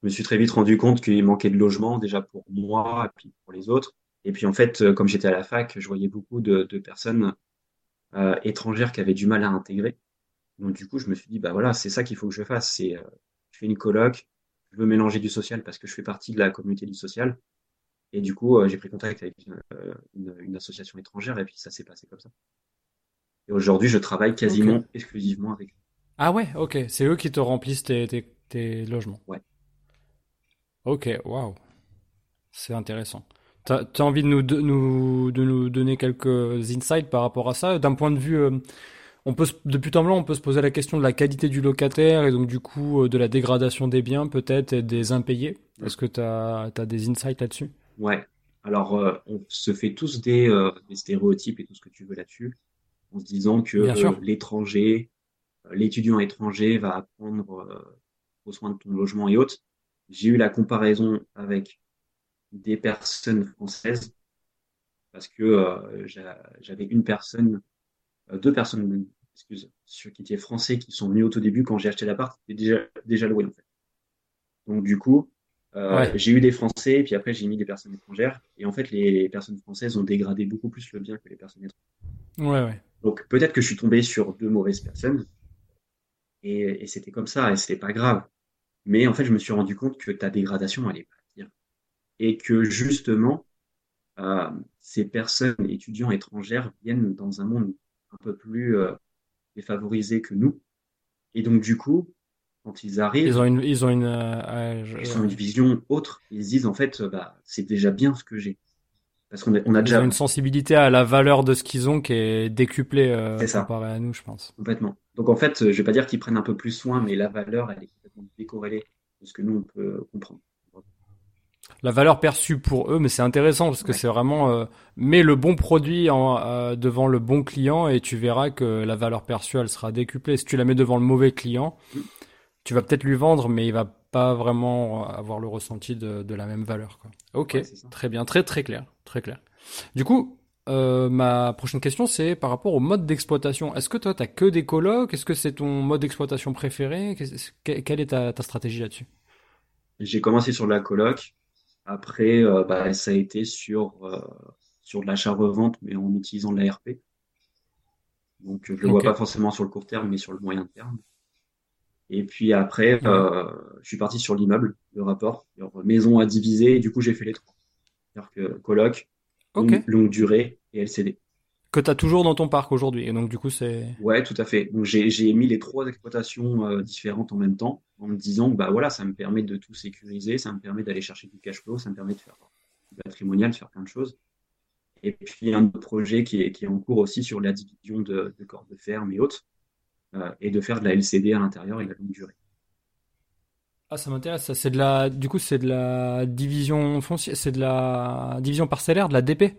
Speaker 2: Je me suis très vite rendu compte qu'il manquait de logement, déjà pour moi, et puis pour les autres. Et puis en fait, euh, comme j'étais à la fac, je voyais beaucoup de, de personnes euh, étrangères qui avaient du mal à intégrer. Donc du coup, je me suis dit, bah voilà, c'est ça qu'il faut que je fasse. C'est euh, fais une coloc, je veux mélanger du social parce que je fais partie de la communauté du social. Et du coup, euh, j'ai pris contact avec euh, une, une, association étrangère et puis ça s'est passé comme ça. Et aujourd'hui, je travaille quasiment exclusivement avec.
Speaker 1: Ah ouais, ok. C'est eux qui te remplissent tes, tes, tes logements.
Speaker 2: Ouais.
Speaker 1: Ok, waouh. C'est intéressant. T'as as envie de nous, de, nous, de nous donner quelques insights par rapport à ça? D'un point de vue euh, on peut depuis temps blanc, on peut se poser la question de la qualité du locataire et donc du coup euh, de la dégradation des biens peut-être et des impayés. Est-ce que tu as, des insights là-dessus?
Speaker 2: Ouais. Alors euh, on se fait tous des, euh, des, stéréotypes et tout ce que tu veux là-dessus, en se disant que l'étranger, l'étudiant étranger va apprendre au soin de ton logement et autres. J'ai eu la comparaison avec des personnes françaises parce que j'avais une personne deux personnes, excuse, qui étaient français, qui sont venus au tout début quand j'ai acheté l'appart, c'était déjà, déjà loué en fait. Donc du coup, euh, j'ai eu des Français, et puis après j'ai mis des personnes étrangères, et en fait les personnes françaises ont dégradé beaucoup plus le bien que les personnes étrangères.
Speaker 1: Ouais, ouais.
Speaker 2: Donc peut-être que je suis tombé sur deux mauvaises personnes, et, et c'était comme ça, et c'était pas grave. Mais en fait, je me suis rendu compte que ta dégradation, elle est pas pire. Et que justement, euh, ces personnes étudiants étrangères viennent dans un monde un peu plus euh, défavorisés que nous. Et donc, du coup, quand ils arrivent,
Speaker 1: ils ont une, ils ont une, euh,
Speaker 2: ils ont une vision autre. Ils se disent en fait, bah, c'est déjà bien ce que j'ai. Parce qu'on on a déjà
Speaker 1: une sensibilité à la valeur de ce qu'ils ont qui est décuplée euh, comparé à nous, je pense.
Speaker 2: Complètement. Donc en fait, je vais pas dire qu'ils prennent un peu plus soin, mais la valeur, elle est complètement décorrélée de ce que nous on peut comprendre
Speaker 1: la valeur perçue pour eux, mais c'est intéressant parce que c'est vraiment euh, mets le bon produit en, euh, devant le bon client et tu verras que la valeur perçue elle sera décuplée. Si tu la mets devant le mauvais client, tu vas peut-être lui vendre, mais il va pas vraiment avoir le ressenti de, de la même valeur. Quoi. Ok, très bien, très très clair, très clair. Du coup, euh, ma prochaine question, c'est par rapport au mode d'exploitation. Est-ce que toi, tu as que des colocs? Est-ce que c'est ton mode d'exploitation préféré? Quelle est ta, ta stratégie là-dessus?
Speaker 2: J'ai commencé sur la coloc. Après, euh, bah, ça a été sur, euh, sur de l'achat-revente, mais en utilisant de l'ARP. Donc, je ne le vois pas forcément sur le court terme, mais sur le moyen terme. Et puis après, euh, je suis parti sur l'immeuble, le rapport, maison à diviser, et du coup, j'ai fait les trois. C'est-à-dire que coloc, longue, durée et LCD.
Speaker 1: Que tu as toujours dans ton parc aujourd'hui, et donc du coup, c'est.
Speaker 2: Ouais, tout à fait. Donc j'ai mis les trois exploitations euh, différentes en même temps, en me disant, bah voilà, ça me permet de tout sécuriser, ça me permet d'aller chercher du cash flow, ça me permet de faire du patrimonial, de faire plein de choses. Et puis, un autre projet qui est, qui est en cours aussi sur la division de, de corps de ferme et autres, euh, et de faire de la LCD à l'intérieur et la longue durée.
Speaker 1: Ah, ça m'intéresse. C'est de la, du coup, c'est de la division foncière, c'est de la division parcellaire, de la DP.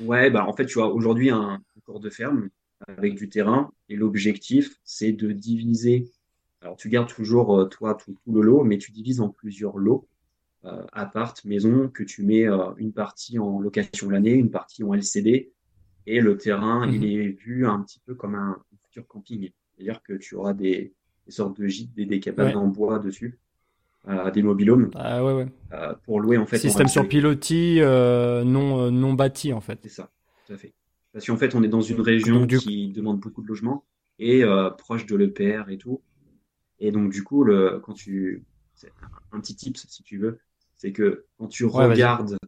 Speaker 2: Ouais, bah en fait, tu vois, aujourd'hui un, corps de ferme avec du terrain et l'objectif, c'est de diviser. Alors, tu gardes toujours euh, toi tout, tout, le lot, mais tu divises en plusieurs lots euh, appart, maison, que tu mets euh, une partie en location l'année, une partie en LCD, et le terrain, il mhm. est vu un petit peu comme un, futur camping. C'est-à-dire que tu auras des, sortes de gîtes, des, des cabanes en bois dessus, euh, des mobilhomes,
Speaker 1: ah, ouais, ouais.
Speaker 2: Euh, pour louer en fait.
Speaker 1: Système sur pilotis, euh, non, non bâti en fait.
Speaker 2: C'est ça, tout à fait. Parce qu'en fait, on est dans une région qui demande beaucoup de logements et proche de l'EPR et tout. Et donc, du coup, le, quand tu, un petit tip si tu veux, c'est que quand tu regardes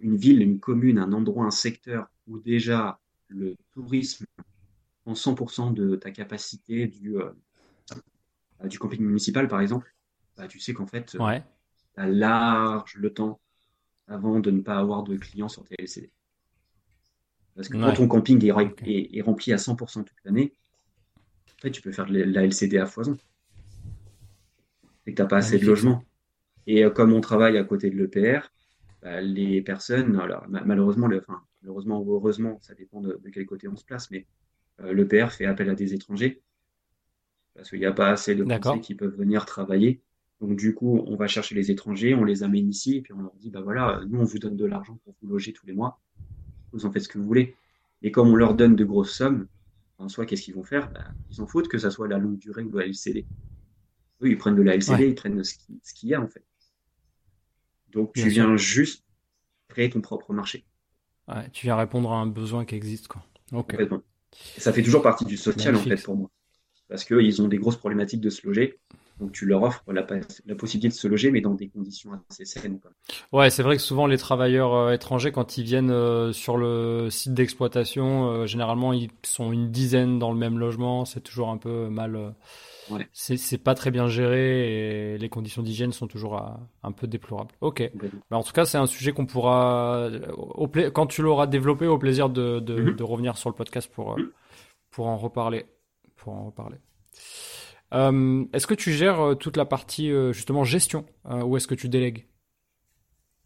Speaker 2: une ville, une commune, un endroit, un secteur où déjà le tourisme prend 100% de ta capacité du, euh, du camping municipal, par exemple, bah, tu sais qu'en fait,
Speaker 1: euh, tu
Speaker 2: as large le temps avant de ne pas avoir de clients sur tes LCD. Parce que quand ton camping est, rempli à 100% toute l'année, en fait, tu peux faire de la LCD à foison. Et que tu n'as pas assez de logements. Et euh, comme on travaille à côté de l'EPR, bah, les personnes, alors malheureusement, le, enfin, malheureusement ou heureusement, ça dépend de, quel côté on se place, mais euh, l'EPR fait appel à des étrangers parce qu'il n'y a pas assez de Français qui peuvent venir travailler. Donc du coup, on va chercher les étrangers, on les amène ici, et puis on leur dit, bah voilà, nous on vous donne de l'argent pour vous loger tous les mois, vous en faites ce que vous voulez. Et comme on leur donne de grosses sommes, en soi, qu'est-ce qu'ils vont faire? Bah, Ils s'en foutent que ça soit la longue durée ou la LCD. Oui, ils prennent de la LCD, ils prennent ce qu'il y a en fait. Donc tu viens juste créer ton propre marché.
Speaker 1: Ouais, tu viens répondre à un besoin qui existe. Quoi.
Speaker 2: ça fait toujours partie du social en fait pour moi. Parce qu'ils ont des grosses problématiques de se loger. Donc tu leur offres la, possibilité de se loger, mais dans des conditions assez saines.
Speaker 1: Ouais, c'est vrai que souvent les travailleurs euh, étrangers, quand ils viennent euh, sur le site d'exploitation, euh, généralement ils sont une dizaine dans le même logement. C'est toujours un peu mal. C'est pas très bien géré et les conditions d'hygiène sont toujours un peu déplorables. Ok. Mais en tout cas, c'est un sujet qu'on pourra, au quand tu l'auras développé, au plaisir de, de, mm-hmm. de, revenir sur le podcast pour, mm-hmm. pour en reparler. Pour en reparler. Euh, est-ce que tu gères euh, toute la partie euh, justement gestion ou est-ce que tu délègues?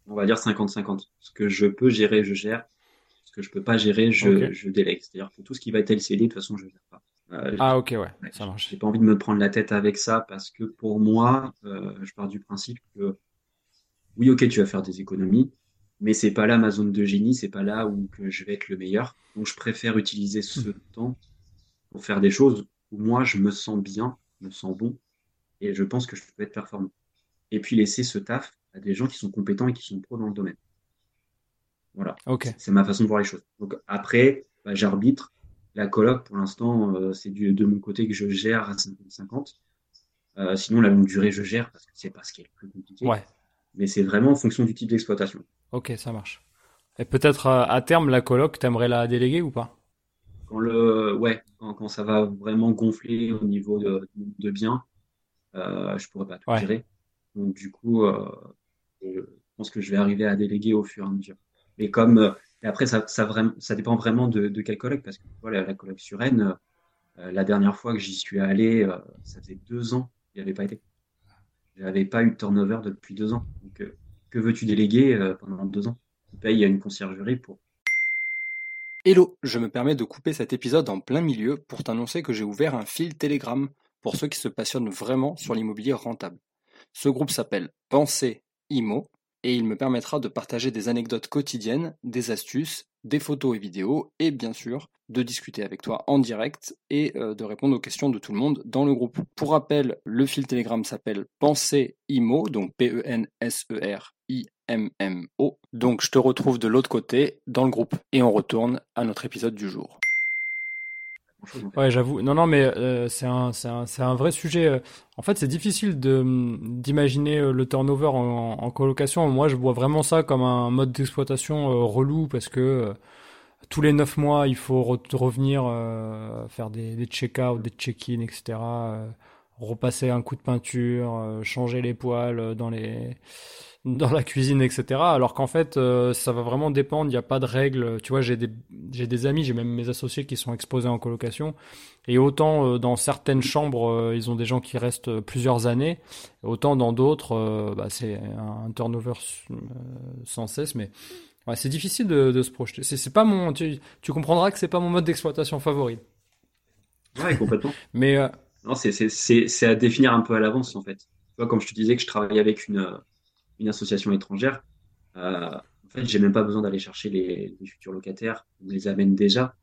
Speaker 2: On va dire 50-50. Ce que je peux gérer, je gère. Ce que je peux pas gérer, je, je délègue. C'est-à-dire que tout ce qui va être LCD, de toute façon, je ne gère pas.
Speaker 1: ah ok ouais, ça marche.
Speaker 2: J'ai pas envie de me prendre la tête avec ça parce que pour moi, je pars du principe que oui ok tu vas faire des économies, mais c'est pas là ma zone de génie, c'est pas là où que je vais être le meilleur. Donc je préfère utiliser ce hmm. temps pour faire des choses où moi je me sens bien me sens bon et je pense que je peux être performant. Et puis laisser ce taf à des gens qui sont compétents et qui sont pros dans le domaine. Voilà. C'est ma façon de voir les choses. Donc après, bah, j'arbitre. La coloc, pour l'instant, euh, c'est de mon côté que je gère à 50-50. Euh, sinon, la longue durée, je gère parce que c'est pas ce qui est le plus compliqué.
Speaker 1: Ouais.
Speaker 2: Mais c'est vraiment en fonction du type d'exploitation.
Speaker 1: Ok, ça marche. Et peut-être euh, à terme, la coloc, t'aimerais la déléguer ou pas?
Speaker 2: Quand le, ouais, quand, ça va vraiment gonfler au niveau de, de biens, euh, je pourrais pas tout gérer. Donc du coup, euh, je pense que je vais arriver à déléguer au fur et à mesure. Mais comme euh, et après ça, ça, vraiment, ça dépend vraiment de, de quelle colloque parce que voilà, la colloque sur Rennes, euh, la dernière fois que j'y suis allé, ça faisait deux ans, il n'y avait pas été. J'avais pas eu de turnover depuis deux ans. Donc que veux-tu déléguer pendant deux ans? Tu payes une conciergerie pour
Speaker 1: Hello, je me permets de couper cet épisode en plein milieu pour t'annoncer que j'ai ouvert un fil Telegram pour ceux qui se passionnent vraiment sur l'immobilier rentable. Ce groupe s'appelle Pensée Imo et il me permettra de partager des anecdotes quotidiennes, des astuces, des photos et vidéos et bien sûr de discuter avec toi en direct et euh, de répondre aux questions de tout le monde dans le groupe. Pour rappel, le fil Telegram s'appelle Pensée Imo, donc P-E-N-S-E-R-I MMO. Donc je te retrouve de l'autre côté dans le groupe et on retourne à notre épisode du jour. Ouais, j'avoue. Non, non, mais euh, c'est un, un, vrai sujet. En fait, c'est difficile d'imaginer euh, le turnover en, colocation. Moi, je vois vraiment ça comme un mode d'exploitation euh, relou parce que euh, tous les neuf mois, il faut re- revenir faire des, des check-out, des check-in, etc. repasser un coup de peinture, changer les euh, dans les dans la cuisine, etc. Alors qu'en fait, euh, ça va vraiment dépendre. Il n'y a pas de règles. Tu vois, j'ai des j'ai des amis, j'ai même mes associés qui sont exposés en colocation. Et autant euh, dans certaines chambres, euh, ils ont des gens qui restent plusieurs années, autant dans d'autres, bah, c'est un, turnover sans cesse. Mais ouais, c'est difficile de, de se projeter. C'est c'est pas mon. Tu, tu comprendras que c'est pas mon mode d'exploitation favori.
Speaker 2: Ouais, complètement.
Speaker 1: Mais
Speaker 2: Non, c'est c'est- c'est- c'est à définir un peu à l'avance, en fait. Tu vois, comme je te disais que je travaillais avec une, une association étrangère, euh, en fait, j'ai même pas besoin d'aller chercher les, les futurs locataires. On les amène déjà.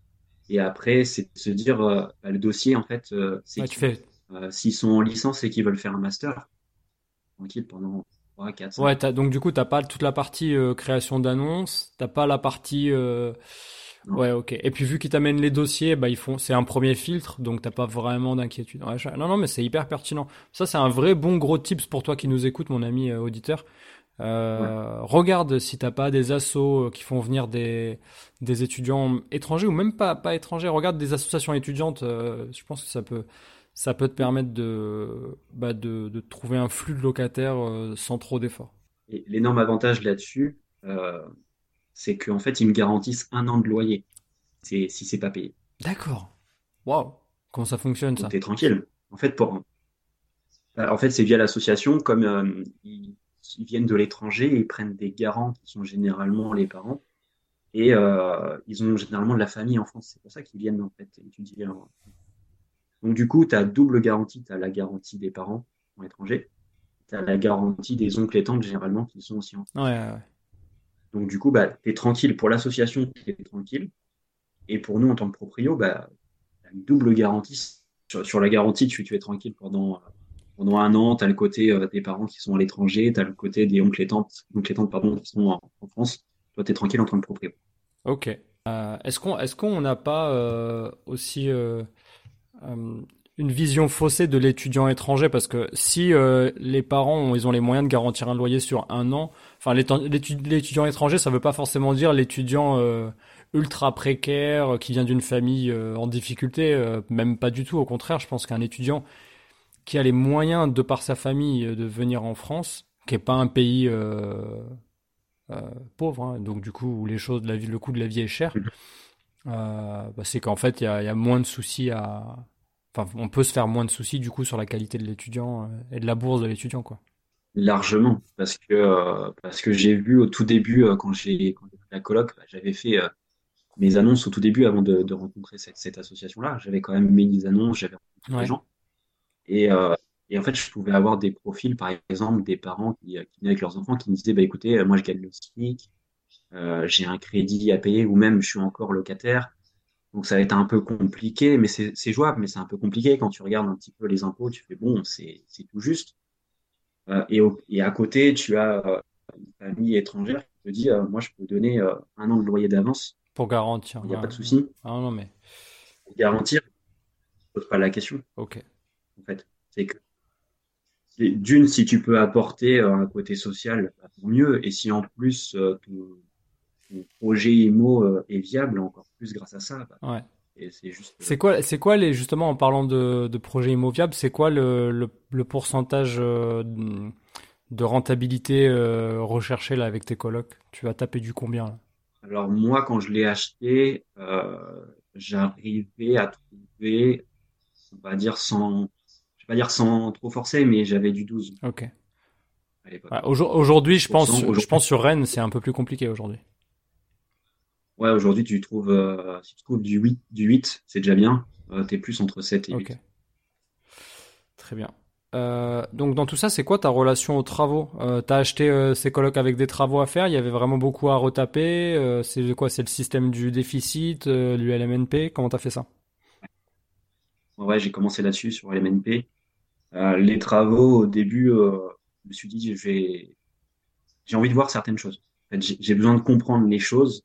Speaker 2: Et après, c'est de se dire, euh, bah, le dossier, en fait, euh, c'est
Speaker 1: ouais, fais.
Speaker 2: S'ils sont en licence et qu'ils veulent faire un master, tranquille pendant 3, 4, 5
Speaker 1: Ouais, donc du coup, t'as pas toute la partie création d'annonces, t'as pas la partie. Ouais, ok. Et puis vu qu'ils t'amènent les dossiers, bah ils font, c'est un premier filtre, donc t'as pas vraiment d'inquiétude. Ouais, non, non, mais c'est hyper pertinent. Ça, c'est un vrai bon gros tips pour toi qui nous écoute, mon ami euh, auditeur. Euh, regarde si t'as pas des assos euh, qui font venir des des étudiants étrangers ou même pas pas étrangers. Regarde des associations étudiantes. euh, je pense que ça peut ça peut te permettre de bah de de trouver un flux de locataires sans trop d'efforts.
Speaker 2: Et l'énorme avantage là-dessus, c'est qu'en fait, ils me garantissent un an de loyer si c'est pas payé.
Speaker 1: D'accord. Waouh. Comment ça fonctionne ça?
Speaker 2: t'es tranquille. En fait, pour, en fait, c'est via l'association, comme euh, ils, ils viennent de l'étranger, ils prennent des garants qui sont généralement les parents. Et euh, ils ont généralement de la famille en France. C'est pour ça qu'ils viennent en fait étudier. en- Donc du coup, tu as double garantie. Tu as la garantie des parents en étranger. Tu as la garantie des oncles et tantes généralement qui sont aussi en
Speaker 1: Ouais, ouais, ouais.
Speaker 2: Donc du coup, bah, tu es tranquille pour l'association, tu es tranquille. Et pour nous, en tant que proprio, bah, une double garantie. Sur, la garantie, tu, es tranquille pendant, pendant un an. Tu as le côté euh, des parents qui sont à l'étranger, tu as le côté des oncles et tantes, qui sont en, France. Toi, tu es tranquille en tant que proprio.
Speaker 1: Ok. Euh, est-ce qu'on n'a pas euh, aussi une vision faussée de l'étudiant étranger parce que si euh, les parents ont, ils ont les moyens de garantir un loyer sur un an, enfin l'étu- l'étu- l'étudiant étranger ça veut pas forcément dire l'étudiant euh, ultra précaire euh, qui vient d'une famille euh, en difficulté, euh, même pas du tout. Au contraire, je pense qu'un étudiant qui a les moyens de par sa famille euh, de venir en France, qui est pas un pays euh, euh, pauvre, hein, donc du coup où les choses, la vie, le coût de la vie est cher, euh, bah, c'est qu'en fait il y a, il y a moins de soucis à, enfin on peut se faire moins de soucis du coup sur la qualité de l'étudiant euh, et de la bourse de l'étudiant quoi.
Speaker 2: Largement. Parce que, euh, parce que j'ai vu au tout début, euh, quand j'ai fait la coloc, bah, j'avais fait mes annonces au tout début avant de, de rencontrer cette, cette association-là. J'avais quand même mis des annonces, j'avais rencontré des
Speaker 1: Ouais.
Speaker 2: gens. Et, euh, et en fait, je pouvais avoir des profils, par exemple, des parents qui, qui venaient avec leurs enfants, qui me disaient, bah, écoutez, moi, je gagne le SMIC, euh, j'ai un crédit à payer, ou même je suis encore locataire. Donc, ça va être un peu compliqué, mais c'est c'est jouable, mais c'est un peu compliqué quand tu regardes un petit peu les impôts, tu fais, bon, c'est c'est tout juste. Euh, et, au- et à côté, tu as euh, une famille étrangère qui te dit, euh, moi, je peux donner euh, un an de loyer d'avance,
Speaker 1: Pour garantir.
Speaker 2: il n'y a
Speaker 1: ouais.
Speaker 2: pas de souci.
Speaker 1: Ah non mais
Speaker 2: Pour garantir, je pose pas la question,
Speaker 1: ok.
Speaker 2: en fait. C'est que d'une, si tu peux apporter euh, un côté social, bah, mieux. Et si en plus euh, ton, projet IMO euh, est viable, encore plus grâce à ça, bah,
Speaker 1: Ouais.
Speaker 2: c'est juste.
Speaker 1: quoi, c'est quoi les, justement, en parlant de, de projets immoviables, c'est quoi le, le, le pourcentage euh, de rentabilité euh, recherché là avec tes colocs? Tu vas taper du combien là?
Speaker 2: Alors moi, quand je l'ai acheté, euh, j'arrivais à trouver, on va dire sans, je vais pas dire sans trop forcer, mais j'avais du 12
Speaker 1: Ok. Ouais, aujourd- aujourd'hui, je pense,
Speaker 2: 12%,
Speaker 1: je pense sur Rennes, c'est un peu plus compliqué aujourd'hui.
Speaker 2: Ouais, aujourd'hui, tu trouves, euh, si tu trouves du 8, du 8, c'est déjà bien. Euh, t'es plus entre 7 et 8.
Speaker 1: Ok. Très bien. Euh, donc dans tout ça, c'est quoi ta relation aux travaux? Euh, t'as acheté ces colocs avec des travaux à faire, il y avait vraiment beaucoup à retaper? c'est quoi? C'est le système du déficit, l'ULMNP? Comment t'as fait ça?
Speaker 2: Ouais, j'ai commencé là-dessus sur LMNP. Les travaux, au début, je me suis dit, je vais, j'ai envie de voir certaines choses. En fait, j'ai j'ai besoin de comprendre les choses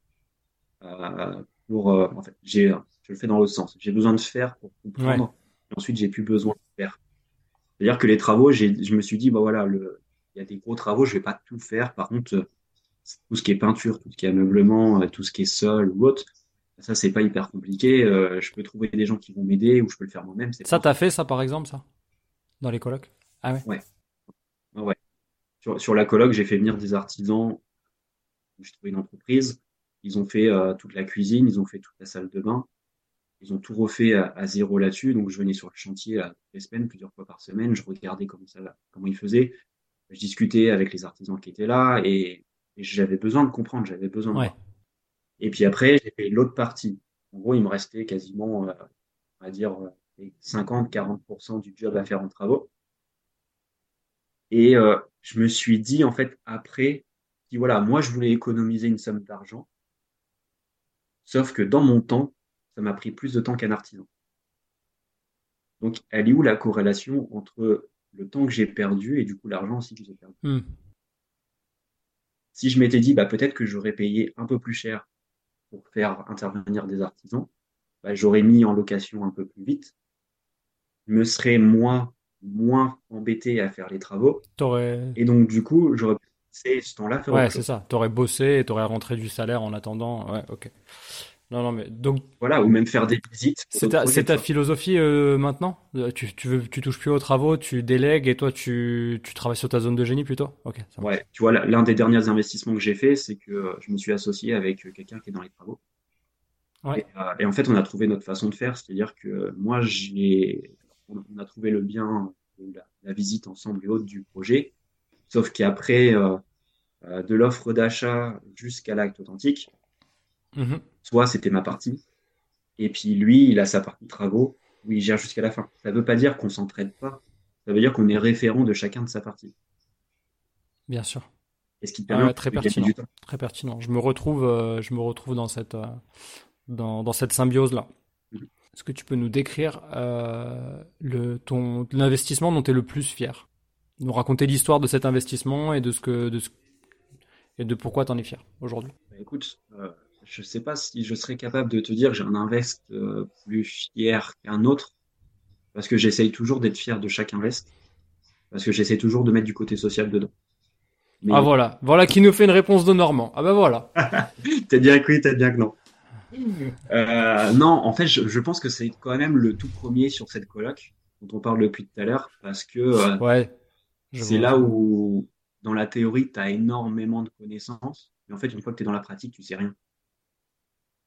Speaker 2: pour, euh, en fait, j'ai, je le fais dans l'autre sens. J'ai besoin de faire pour comprendre. Et ensuite, j'ai plus besoin de faire. C'est-à-dire que les travaux, je me suis dit, bah voilà, le, il y a des gros travaux, je vais pas tout faire. Par contre, tout ce qui est peinture, tout ce qui est ameublement, tout ce qui est sol ou autre, ça c'est pas hyper compliqué. Euh, je peux trouver des gens qui vont m'aider ou je peux le faire moi-même.
Speaker 1: Ça t'as fait ça par exemple ça? Dans les colocs?
Speaker 2: Ah ouais? Ouais. ouais. Sur, sur la coloc, j'ai fait venir des artisans. J'ai trouvé une entreprise. Ils ont fait euh, toute la cuisine, ils ont fait toute la salle de bain. Ils ont tout refait à, zéro là-dessus. Donc je venais sur le chantier à toutes les semaines, plusieurs fois par semaine. Je regardais comment ça, comment ils faisaient. Je discutais avec les artisans qui étaient là et, j'avais besoin de comprendre. J'avais besoin. De et puis après, j'ai fait l'autre partie. En gros, il me restait quasiment, euh, on va dire, 50-40% euh, du job à faire en travaux. Et euh, je me suis dit, en fait, après, voilà, moi, je voulais économiser une somme d'argent. Sauf que dans mon temps, ça m'a pris plus de temps qu'un artisan. Donc, elle est où la corrélation entre le temps que j'ai perdu et du coup l'argent aussi que j'ai perdu? Hmm. Si je m'étais dit, bah, peut-être que j'aurais payé un peu plus cher pour faire intervenir des artisans, bah, j'aurais mis en location un peu plus vite, je me serais moins, moins embêté à faire les travaux. Et donc, du coup, j'aurais pu ce temps-là
Speaker 1: Ouais, c'est ça. Tu aurais bossé et tu aurais rentré du salaire en attendant. Ouais, ok. Non, non, mais donc.
Speaker 2: Voilà, ou même faire des visites.
Speaker 1: C'est ta, ta philosophie euh, maintenant? Euh, tu, tu, veux, tu touches plus aux travaux, tu délègues et toi, tu, tu travailles sur ta zone de génie plutôt? Ok.
Speaker 2: ouais, tu vois, l'un des derniers investissements que j'ai fait, c'est que euh, je me suis associé avec quelqu'un qui est dans les travaux. Ouais. Et, en fait, on a trouvé notre façon de faire, c'est-à-dire que moi, j'ai, on a trouvé le bien, la, la, visite ensemble et autres du projet, sauf qu'après, de l'offre d'achat jusqu'à l'acte authentique, Mhm. Soit c'était ma partie, et puis lui, il a sa partie travaux où il gère jusqu'à la fin. Ça ne veut pas dire qu'on s'entraide pas, ça veut dire qu'on est référent de chacun de sa partie.
Speaker 1: Bien sûr.
Speaker 2: Et ce qui permet
Speaker 1: très pertinent. Très pertinent. Je me retrouve, euh, je me retrouve dans cette, euh, dans, cette symbiose là. Mhm. Est-ce que tu peux nous décrire euh, le ton l'investissement dont tu es le plus fier? Nous raconter l'histoire de cet investissement et de ce que de et de pourquoi tu en es fier aujourd'hui?
Speaker 2: Bah, écoute, je ne sais pas si je serais capable de te dire que j'ai un invest euh, plus fier qu'un autre, parce que j'essaye toujours d'être fier de chaque invest, parce que j'essaie toujours de mettre du côté social dedans.
Speaker 1: Ah voilà, voilà qui nous fait une réponse de Normand. Ah ben voilà.
Speaker 2: t'as bien que oui, t'as bien que non. Euh, non, en fait, je, pense que c'est quand même le tout premier sur cette coloc dont on parle depuis tout à l'heure, parce que euh, ouais, c'est là où, dans la théorie, tu as énormément de connaissances, mais en fait, une fois que tu es dans la pratique, tu sais rien.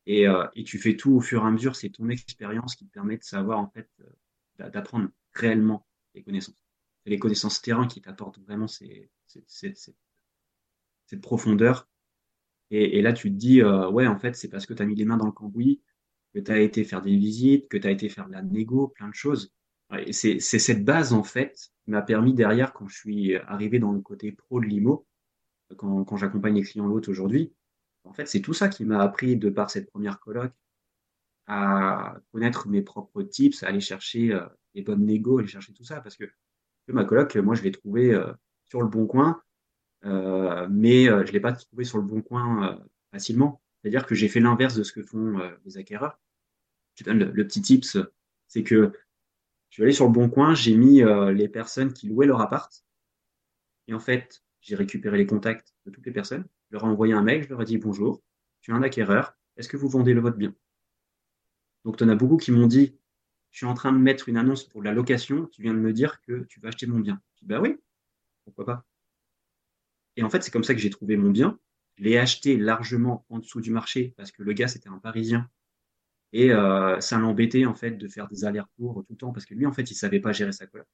Speaker 2: Euh, et, tu fais tout au fur et à mesure. C'est ton expérience qui te permet de savoir, en fait, euh, d'apprendre réellement les connaissances. C'est les connaissances terrain qui t'apportent vraiment cette profondeur. Et, là, tu te dis, euh, ouais, en fait, c'est parce que tu as mis les mains dans le cambouis, que tu as été faire des visites, que tu as été faire de la négo, plein de choses. Et c'est cette base, en fait, m'a permis derrière, quand je suis arrivé dans le côté pro de l'IMO, quand, j'accompagne les clients l'autre aujourd'hui, en fait, c'est tout ça qui m'a appris, de par cette première colloque, à connaître mes propres tips, à aller chercher euh, les bonnes négos, aller chercher tout ça. Parce que, ma coloc, moi, je l'ai trouvé euh, sur le bon coin, euh, mais je ne l'ai pas trouvé sur le bon coin facilement. C'est-à-dire que j'ai fait l'inverse de ce que font les acquéreurs. Je donne le, petit tips, c'est que je suis allé sur le bon coin, j'ai mis les personnes qui louaient leur appart. Et en fait, j'ai récupéré les contacts de toutes les personnes. Je leur ai envoyé un mail, je leur ai dit bonjour, je suis un acquéreur, est-ce que vous vendez le votre bien? Donc, tu en as beaucoup qui m'ont dit, je suis en train de mettre une annonce pour la location, tu viens de me dire que tu vas acheter mon bien. Je dis, bah oui, pourquoi pas? Et en fait, c'est comme ça que j'ai trouvé mon bien. Je l'ai acheté largement en dessous du marché parce que le gars, c'était un Parisien. Et euh, ça l'embêtait en fait de faire des allers-retours tout le temps parce que lui, en fait, il savait pas gérer sa couleur.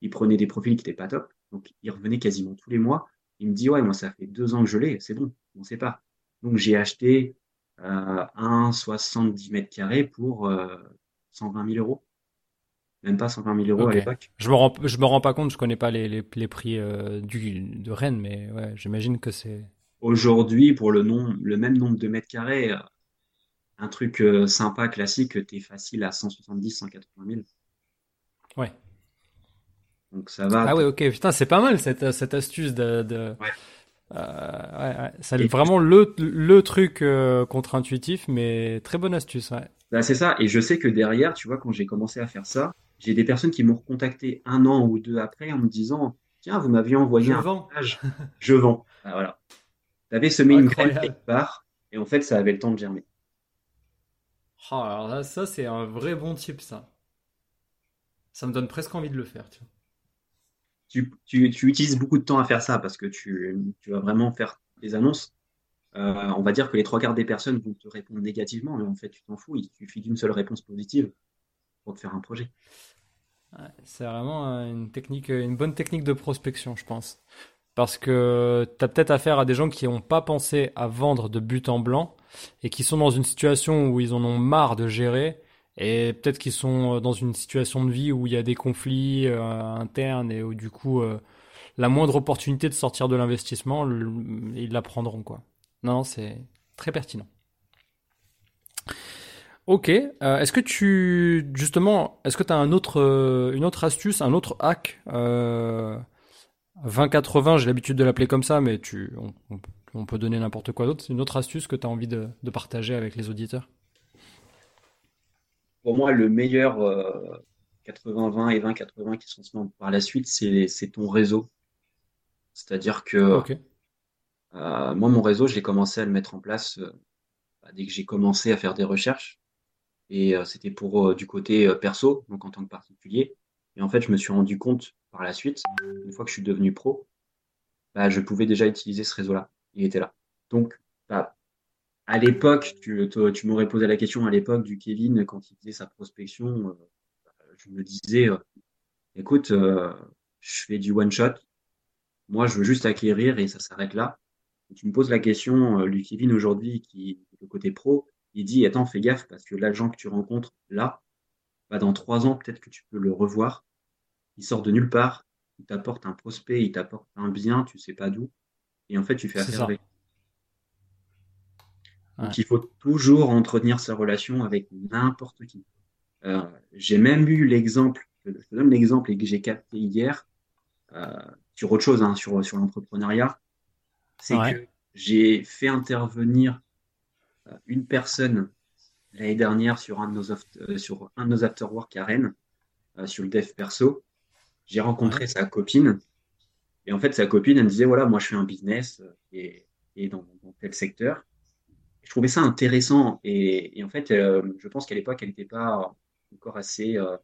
Speaker 2: Il prenait des profils qui n'étaient pas top, donc il revenait quasiment tous les mois. Il me dit, ouais, moi, ça fait deux ans que je l'ai, c'est bon, on ne sait pas. Donc, j'ai acheté euh, un 70 mètres carrés pour 120 euh, 000 euros. Même pas 120 000 euros à l'époque.
Speaker 1: Je me rends, je me rends pas compte, je connais pas les, les, les prix du, de Rennes, mais ouais, j'imagine que c'est.
Speaker 2: Aujourd'hui, pour le, nom, le même nombre de mètres carrés, un truc sympa, classique, tu es facile à 170, 180 000.
Speaker 1: Ouais.
Speaker 2: Donc ça va.
Speaker 1: Ah ouais, ok, putain, c'est pas mal cette, cette astuce de. de... Ouais. Euh, ouais, ouais. C'est vraiment le, le truc euh, contre-intuitif, mais très bonne astuce. Ouais.
Speaker 2: Bah, c'est ça. Et je sais que derrière, tu vois, quand j'ai commencé à faire ça, j'ai des personnes qui m'ont recontacté un an ou deux après en me disant, tiens, vous m'aviez envoyé
Speaker 1: Je
Speaker 2: un
Speaker 1: vends.
Speaker 2: message, je vends. Ah, voilà. Tu avais semé une graine quelque part, et en fait, ça avait le temps de germer.
Speaker 1: Oh, alors là, ça, c'est un vrai bon type, ça. Ça me donne presque envie de le faire, tu
Speaker 2: Tu, tu, tu utilises beaucoup de temps à faire ça parce que tu, tu vas vraiment faire des annonces. Euh, on va dire que les trois quarts des personnes vont te répondre négativement, mais en fait, tu t'en fous. Il suffit d'une seule réponse positive pour te faire un projet.
Speaker 1: vois. Ouais, c'est vraiment euh, une technique, une bonne technique de prospection, je pense. Parce que tu as peut-être affaire à des gens qui n'ont pas pensé à vendre de but en blanc et qui sont dans une situation où ils en ont marre de gérer et peut-être qu'ils sont euh, dans une situation de vie où il y a des conflits euh, internes et où du coup euh, la moindre opportunité de sortir de l'investissement, ils la prendront quoi. Non, c'est très pertinent. Ok, est-ce que tu justement, est-ce que tu as un autre, une autre astuce, un autre hack euh, 20-80, j'ai l'habitude de l'appeler comme ça, mais tu, on peut donner n'importe quoi d'autre. C'est une autre astuce que tu as envie de, de partager avec les auditeurs?
Speaker 2: Pour moi, le meilleur euh, 80-20 et 20-80 qui sont ensemble par la suite, c'est ton réseau. C'est-à-dire que euh, moi, mon réseau, j'ai commencé à le mettre en place euh, bah, dès que j'ai commencé à faire des recherches. Et euh, c'était pour euh, du côté euh, perso, donc en tant que particulier. Et en fait, je me suis rendu compte par la suite, une fois que je suis devenu pro, bah, je pouvais déjà utiliser ce réseau-là. Il était là. Donc, bah, à l'époque, tu, m'aurais posé la question à l'époque du Kevin quand il faisait sa prospection. euh, je me disais, euh, écoute, euh, je fais du one shot. Moi, je veux juste acquérir et ça s'arrête là. Tu me poses la question, lui, Kevin, aujourd'hui, qui est le côté pro, il dit, attends, fais gaffe parce que l'agent que tu rencontres là, bah, dans trois ans, peut-être que tu peux le revoir. Il sort de nulle part. Il t'apporte un prospect, il t'apporte un bien, tu sais pas d'où. Et en fait, tu fais affaire avec.
Speaker 1: Ouais.
Speaker 2: Donc, il faut toujours entretenir sa relation avec n'importe qui. Euh, j'ai même eu l'exemple, je te donne l'exemple et que j'ai capté hier, euh, sur autre chose, hein, sur, sur l'entrepreneuriat, c'est
Speaker 1: Ouais.
Speaker 2: que j'ai fait intervenir euh, une personne l'année dernière sur un de nos, sur un de nos afterwork à Rennes, euh, sur le dev perso. J'ai
Speaker 1: Ouais.
Speaker 2: rencontré sa copine, et en fait, sa copine, elle me disait, voilà, moi, je fais un business euh, et, et dans, dans tel secteur. Je trouvais ça intéressant, et, et en fait, euh, je pense qu'à l'époque, elle n'était pas encore assez, euh,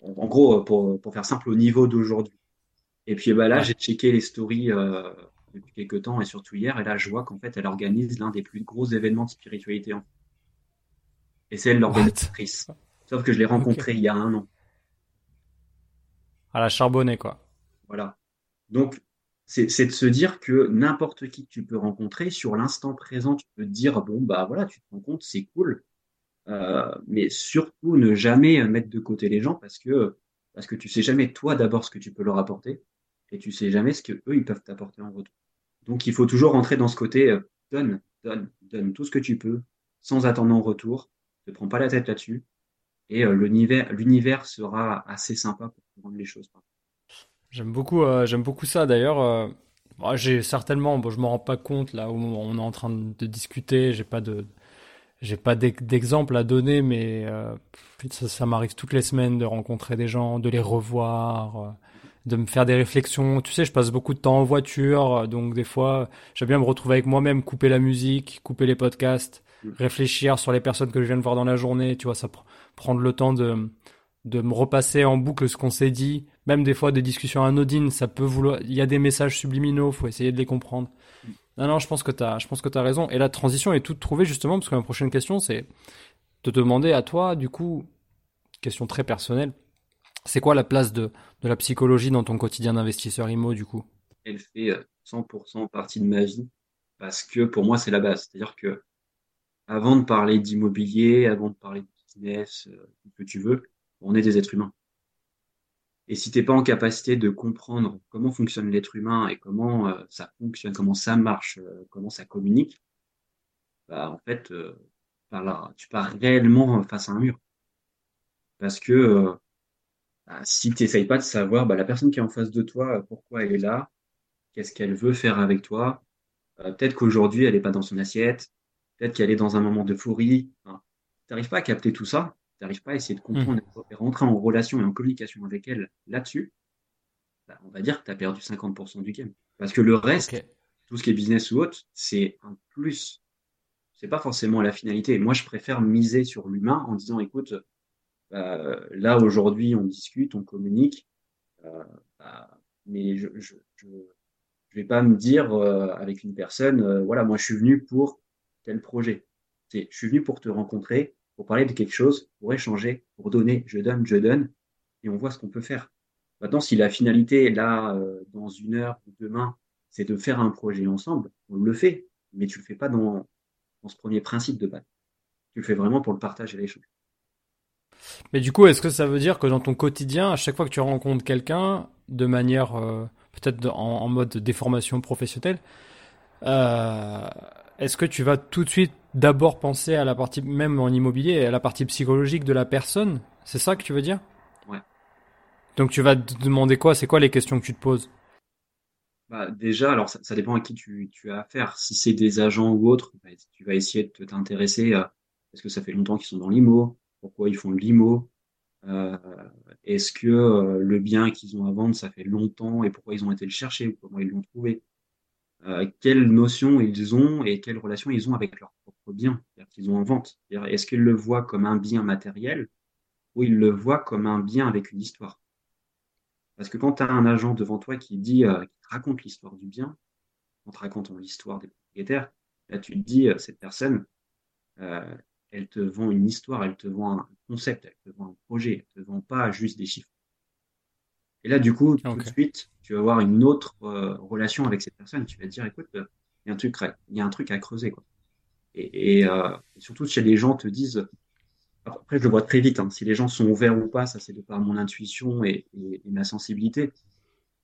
Speaker 2: en, en gros, pour, pour faire simple, au niveau d'aujourd'hui. Et puis bah, là, j'ai checké les stories depuis quelques temps et surtout hier, et là, je vois qu'en fait, elle organise l'un des plus gros événements de spiritualité. en- Et c'est elle l'organisatrice. Sauf que je l'ai rencontrée il y a un an.
Speaker 1: À la charbonnée, quoi.
Speaker 2: Voilà. Donc, c'est de se dire que n'importe qui que tu peux rencontrer, sur l'instant présent, tu peux te dire, bon, bah voilà, tu te rends compte, c'est cool. Euh, mais surtout, ne jamais mettre de côté les gens parce que, parce que tu sais jamais, toi, d'abord, ce que tu peux leur apporter et tu sais jamais ce que eux, ils peuvent t'apporter en retour. Donc, il faut toujours rentrer dans ce côté, euh, donne, donne, donne tout ce que tu peux, sans attendre en retour. Ne prends pas la tête là-dessus. Et euh, l'univers, sera assez sympa pour rendre les choses.
Speaker 1: J'aime beaucoup, euh, j'aime beaucoup ça d'ailleurs. euh, moi, j'ai certainement, bon, je m'en rends pas compte là où on est en train de discuter. J'ai pas de, j'ai pas d'ex- d'exemple à donner, mais euh, ça, ça m'arrive toutes les semaines de rencontrer des gens, de les revoir, euh, de me faire des réflexions. Tu sais, je passe beaucoup de temps en voiture, donc des fois, j'aime bien me retrouver avec moi-même, couper la musique, couper les podcasts,
Speaker 2: Mm.
Speaker 1: réfléchir sur les personnes que je viens de voir dans la journée. Tu vois, ça pr- prendre le temps de de me repasser en boucle ce qu'on s'est dit, même des fois des discussions anodines, ça peut vouloir, il y a des messages subliminaux, faut essayer de les comprendre. Non, non, je pense que t'as, je pense que t'as raison. Et la transition est toute trouvée justement parce que ma prochaine question c'est de demander à toi, du coup, question très personnelle, c'est quoi la place de, de la psychologie dans ton quotidien d'investisseur IMO du coup?
Speaker 2: Elle fait euh, 100% partie de ma vie parce que pour moi, c'est la base. C'est-à-dire que avant de parler d'immobilier, avant de parler de business, euh, ce que tu veux, on est des êtres humains. Et si t'es pas en capacité de comprendre comment fonctionne l'être humain et comment euh, ça fonctionne, comment ça marche, euh, comment ça communique, bah en fait, euh, tu pars réellement face à un mur. Parce que bah, si tu n'essayes pas de savoir bah, la personne qui est en face de toi, pourquoi elle est là, qu'est-ce qu'elle veut faire avec toi, peut-être qu'aujourd'hui elle n'est pas dans son assiette, peut-être qu'elle est dans un moment d'euphorie. Hein. n'arrives pas à capter tout ça, tu n'arrives pas à essayer de comprendre mmh. et rentrer en relation et en communication avec elle là-dessus, bah, on va dire que tu as perdu 50% du game. Parce que le reste, tout ce qui est business ou autre, c'est un plus. C'est pas forcément la finalité. Moi, je préfère miser sur l'humain en disant, écoute, bah, là aujourd'hui, on discute, on communique, euh, bah, mais je, je, je, vais pas me dire euh, avec une personne, euh, voilà, moi je suis venu pour tel projet. Je suis venu pour te rencontrer, pour parler de quelque chose, pour échanger, pour donner. Je donne, je donne, et on voit ce qu'on peut faire. Maintenant, si la finalité, là, dans une heure ou demain, c'est de faire un projet ensemble, on le fait, mais tu le fais pas dans, dans ce premier principe de base. Tu le fais vraiment pour le partage et l'échange.
Speaker 1: Mais du coup, est-ce que ça veut dire que dans ton quotidien, à chaque fois que tu rencontres quelqu'un, de manière euh, peut-être en, mode déformation professionnelle, euh, est-ce que tu vas tout de suite d'abord penser à la partie, même en immobilier, à la partie psychologique de la personne. C'est ça que tu veux dire?
Speaker 2: Ouais.
Speaker 1: Donc tu vas te demander quoi? C'est quoi les questions que tu te poses?
Speaker 2: Bah, déjà, alors ça, dépend à qui tu, tu as affaire. Si c'est des agents ou autres, bah, tu vas essayer de t'intéresser à est-ce que ça fait longtemps qu'ils sont dans l'IMO, pourquoi ils font le limo, euh, est-ce que euh, le bien qu'ils ont à vendre, ça fait longtemps et pourquoi ils ont été le chercher ou comment ils l'ont trouvé, euh, quelles notions ils ont et quelles relations ils ont avec leur propre bien qu'ils ont en vente. Est-ce qu'ils le voient comme un bien matériel ou ils le voient comme un bien avec une histoire? Parce que quand tu as un agent devant toi qui dit, qui te raconte l'histoire du bien, en te racontant l'histoire des propriétaires, là tu te dis, cette personne, elle te vend une histoire, elle te vend un concept, elle te vend un projet, elle te vend pas juste des chiffres. Et là, du coup, tout de suite, tu vas avoir une autre euh, relation avec cette personne. Tu vas te dire, écoute, il y a un truc, il y a un truc à creuser, quoi. Et, euh, surtout, si les gens te disent, après, je le vois très vite, hein, si les gens sont ouverts ou pas, ça c'est de par mon intuition et, ma sensibilité,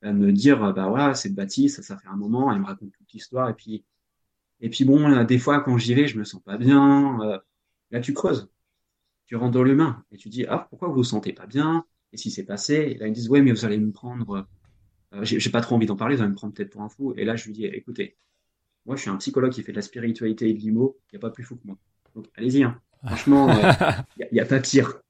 Speaker 2: à me dire, bah voilà, c'est Baptiste, ça, fait un moment, elle me raconte toute l'histoire, et puis, et puis bon, des fois, quand j'y vais, je me sens pas bien, euh, Là, tu creuses. Tu rentres dans l'humain et tu dis Ah, pourquoi vous vous sentez pas bien? Et si c'est passé? Et là, ils me disent Ouais, mais vous allez me prendre. Euh, j'ai pas trop envie d'en parler, vous allez me prendre peut-être pour un fou. Et là, je lui dis Écoutez, moi, je suis un psychologue qui fait de la spiritualité et de l'IMO. Il n'y a pas plus fou que moi. Donc, allez-y. Hein. Franchement, il n'y a, pas pire.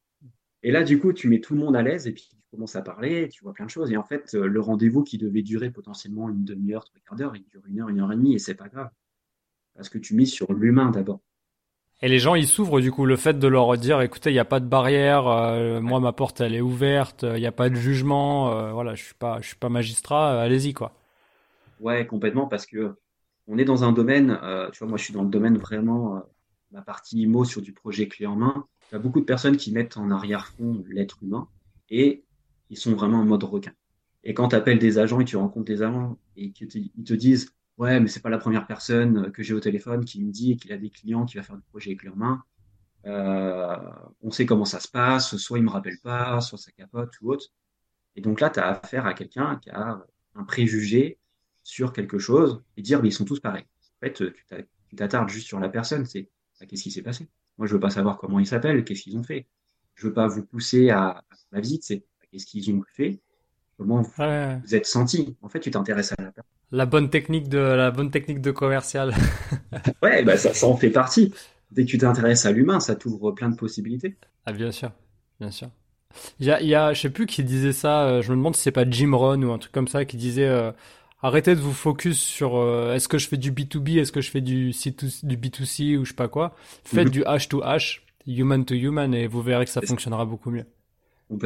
Speaker 2: Et là, du coup, tu mets tout le monde à l'aise et puis tu commences à parler, tu vois plein de choses. Et en fait, euh, le rendez-vous qui devait durer potentiellement une demi-heure, trois quarts d'heure, il dure une heure, une heure et demie et c'est pas grave. Parce que tu mises sur l'humain d'abord.
Speaker 1: Et les gens, ils s'ouvrent du coup. Le fait de leur dire, écoutez, il n'y a pas de barrière, euh, moi ma porte elle est ouverte, il n'y a pas de jugement, euh, voilà, je suis pas, je suis pas magistrat, euh, allez-y quoi.
Speaker 2: Ouais, complètement, parce que on est dans un domaine, tu vois, moi je suis dans le domaine vraiment, la partie IMO sur du projet clé en main. Il y a beaucoup de personnes qui mettent en arrière-fond l'être humain et ils sont vraiment en mode requin. Et quand tu appelles des agents et tu rencontres des agents et qu'ils te disent ouais, mais c'est pas la première personne que j'ai au téléphone qui me dit qu'il a des clients qui va faire du projet avec leurs mains. Euh, on sait comment ça se passe, soit il me rappelle pas, soit ça capote ou autre. Et donc là, tu as affaire à quelqu'un qui a un préjugé sur quelque chose et dire, mais ils sont tous pareils. En fait, tu t'attardes juste sur la personne, c'est bah, qu'est-ce qui s'est passé? Moi, je veux pas savoir comment ils s'appellent, qu'est-ce qu'ils ont fait. Je veux pas vous pousser à, à la visite, c'est bah, qu'est-ce qu'ils ont fait, comment vous, êtes senti? En fait, tu t'intéresses à la personne.
Speaker 1: La bonne technique de la bonne technique de commercial.
Speaker 2: ouais, bah ça, ça en fait partie. Dès que tu t'intéresses à l'humain, ça t'ouvre plein de possibilités.
Speaker 1: Ah bien sûr, bien sûr. Il y a, il y a, je sais plus qui disait ça. Euh, je me demande si c'est pas Jim Rohn ou un truc comme ça qui disait euh, arrêtez de vous focus sur euh, est-ce que je fais du B2B, est-ce que je fais du c du B2C ou je sais pas quoi. Faites mhm. du H to H, human to human, et vous verrez que ça fonctionnera beaucoup mieux.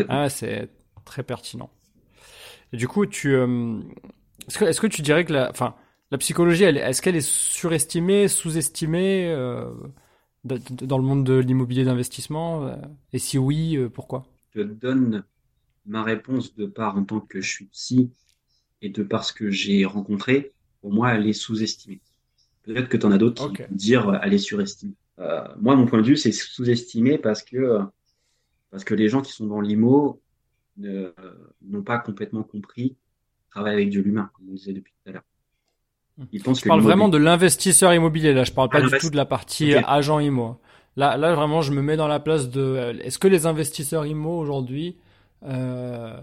Speaker 1: Ah, c'est très pertinent. Et du coup, tu est-ce que, est-ce que tu dirais que la, enfin, la psychologie, elle, est-ce qu'elle est surestimée, sous-estimée euh, dans le monde de l'immobilier d'investissement euh, Et si oui, euh, pourquoi?
Speaker 2: Je donne ma réponse de part en tant que je suis psy et de parce que j'ai rencontré. Pour moi, elle est sous-estimée. Peut-être que tu en as d'autres qui vont dire elle est surestimée. moi, mon point de vue, c'est sous-estimé parce que parce que les gens qui sont dans l'IMO n'ont pas complètement compris travaille avec de l'humain, comme on disait depuis tout à l'heure.
Speaker 1: Je parle vraiment de l'investisseur immobilier là, je parle pas du tout de la partie agent immo. Là, là vraiment, je me mets dans la place de. Est-ce que les investisseurs immo aujourd'hui, euh,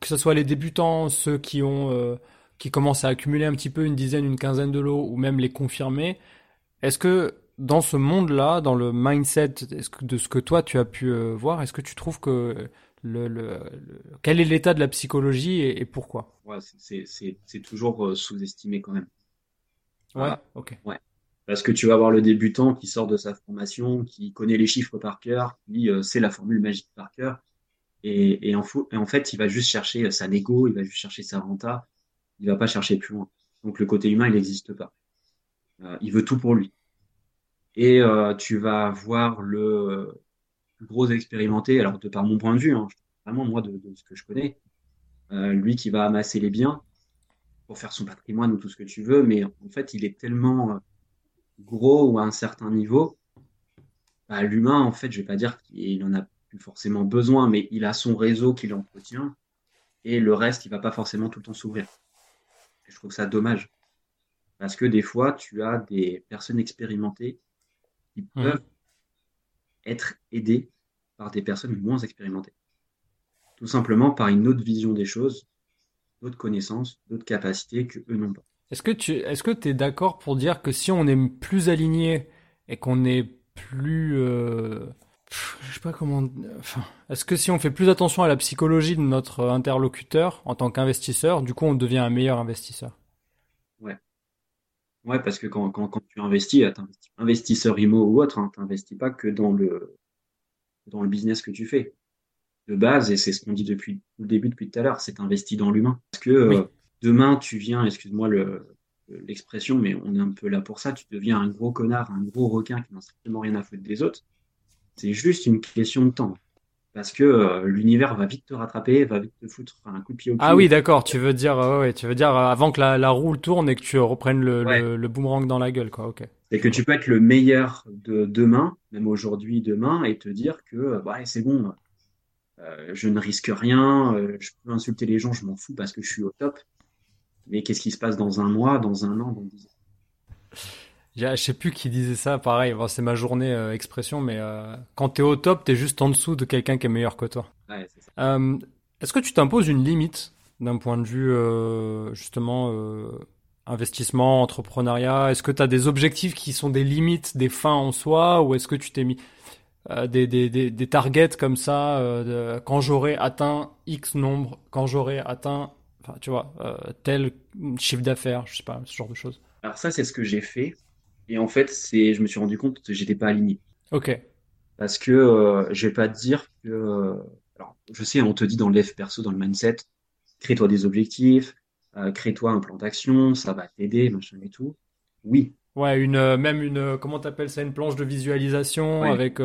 Speaker 1: que ce soit les débutants, ceux qui ont, euh, qui commencent à accumuler un petit peu une dizaine, une quinzaine de lots, ou même les confirmés, est-ce que dans ce monde-là, dans le mindset de ce que toi tu as pu euh, voir, est-ce que tu trouves que le, le, quel est l'état de la psychologie et, pourquoi?
Speaker 2: Ouais, c'est toujours euh, sous-estimé quand même.
Speaker 1: Ouais, ok.
Speaker 2: Ouais. Parce que tu vas avoir le débutant qui sort de sa formation, qui connaît les chiffres par cœur, qui euh, sait la formule magique par cœur, et, en, fait, il va juste chercher sa négo, il va juste chercher sa renta, il va pas chercher plus loin. Donc le côté humain, il n'existe pas. Euh, il veut tout pour lui. Et euh, tu vas voir le gros expérimenté, alors de par mon point de vue, hein, vraiment moi de, ce que je connais, euh, lui qui va amasser les biens pour faire son patrimoine ou tout ce que tu veux, mais en fait il est tellement gros ou à un certain niveau, bah, l'humain en fait je vais pas dire qu'il en a plus forcément besoin, mais il a son réseau qu'il entretient et le reste il va pas forcément tout le temps s'ouvrir. je trouve ça dommage. Parce que des fois, tu as des personnes expérimentées qui mmh. peuvent être aidées par des personnes moins expérimentées. Tout simplement par une autre vision des choses, d'autres connaissances, d'autres capacités que eux n'ont pas.
Speaker 1: Est-ce que tu est-ce que es d'accord pour dire que si on est plus aligné et qu'on est plus euh, je sais pas comment enfin, est-ce que si on fait plus attention à la psychologie de notre interlocuteur en tant qu'investisseur, du coup on devient un meilleur investisseur?
Speaker 2: Ouais. Ouais, parce que quand, quand, quand tu investis, tu investisseur IMO ou autre, hein, tu n'investis pas que dans le, dans le business que tu fais. De base, et c'est ce qu'on dit depuis le début, depuis tout à l'heure, c'est investi dans l'humain. Parce que euh, demain, tu viens, excuse-moi l'expression, mais on est un peu là pour ça, tu deviens un gros connard, un gros requin qui n'a strictement rien à foutre des autres. C'est juste une question de temps parce que euh, l'univers va vite te rattraper, va vite te foutre un coup de pied au
Speaker 1: Ah oui, d'accord. Tu veux dire, ouais, tu veux dire euh, avant que la, roue tourne et que tu reprennes le, le, boomerang dans la gueule, quoi. Ok.
Speaker 2: C'est que tu peux être le meilleur de demain, même aujourd'hui, demain, et te dire que euh, bah, c'est bon, je ne risque rien, je peux insulter les gens, je m'en fous parce que je suis au top. Mais qu'est-ce qui se passe dans un mois, dans un an, dans dix ans?
Speaker 1: Je sais plus qui disait ça, pareil, c'est ma journée euh, expression, mais euh, quand t'es au top, t'es juste en dessous de quelqu'un qui est meilleur que toi.
Speaker 2: Ouais.
Speaker 1: Euh, Est-ce que tu t'imposes une limite d'un point de vue euh, justement investissement, entrepreneuriat? Est-ce que tu as des objectifs qui sont des limites, des fins en soi, ou est-ce que tu t'es mis des, des, des, des, targets comme ça, de, quand j'aurai atteint X nombre, quand j'aurai atteint, tu vois, tel chiffre d'affaires, je sais pas, ce genre de choses?
Speaker 2: Alors ça, c'est ce que j'ai fait et en fait, c'est, je me suis rendu compte que j'étais pas aligné.
Speaker 1: Ok.
Speaker 2: Parce que euh, je vais pas te dire que, euh, alors, je sais, on te dit dans le dev perso, dans le mindset, crée-toi des objectifs, euh, crée-toi un plan d'action, ça va t'aider, machin et tout. Oui.
Speaker 1: Ouais, une, euh, même une, comment t'appelles ça, une planche de visualisation avec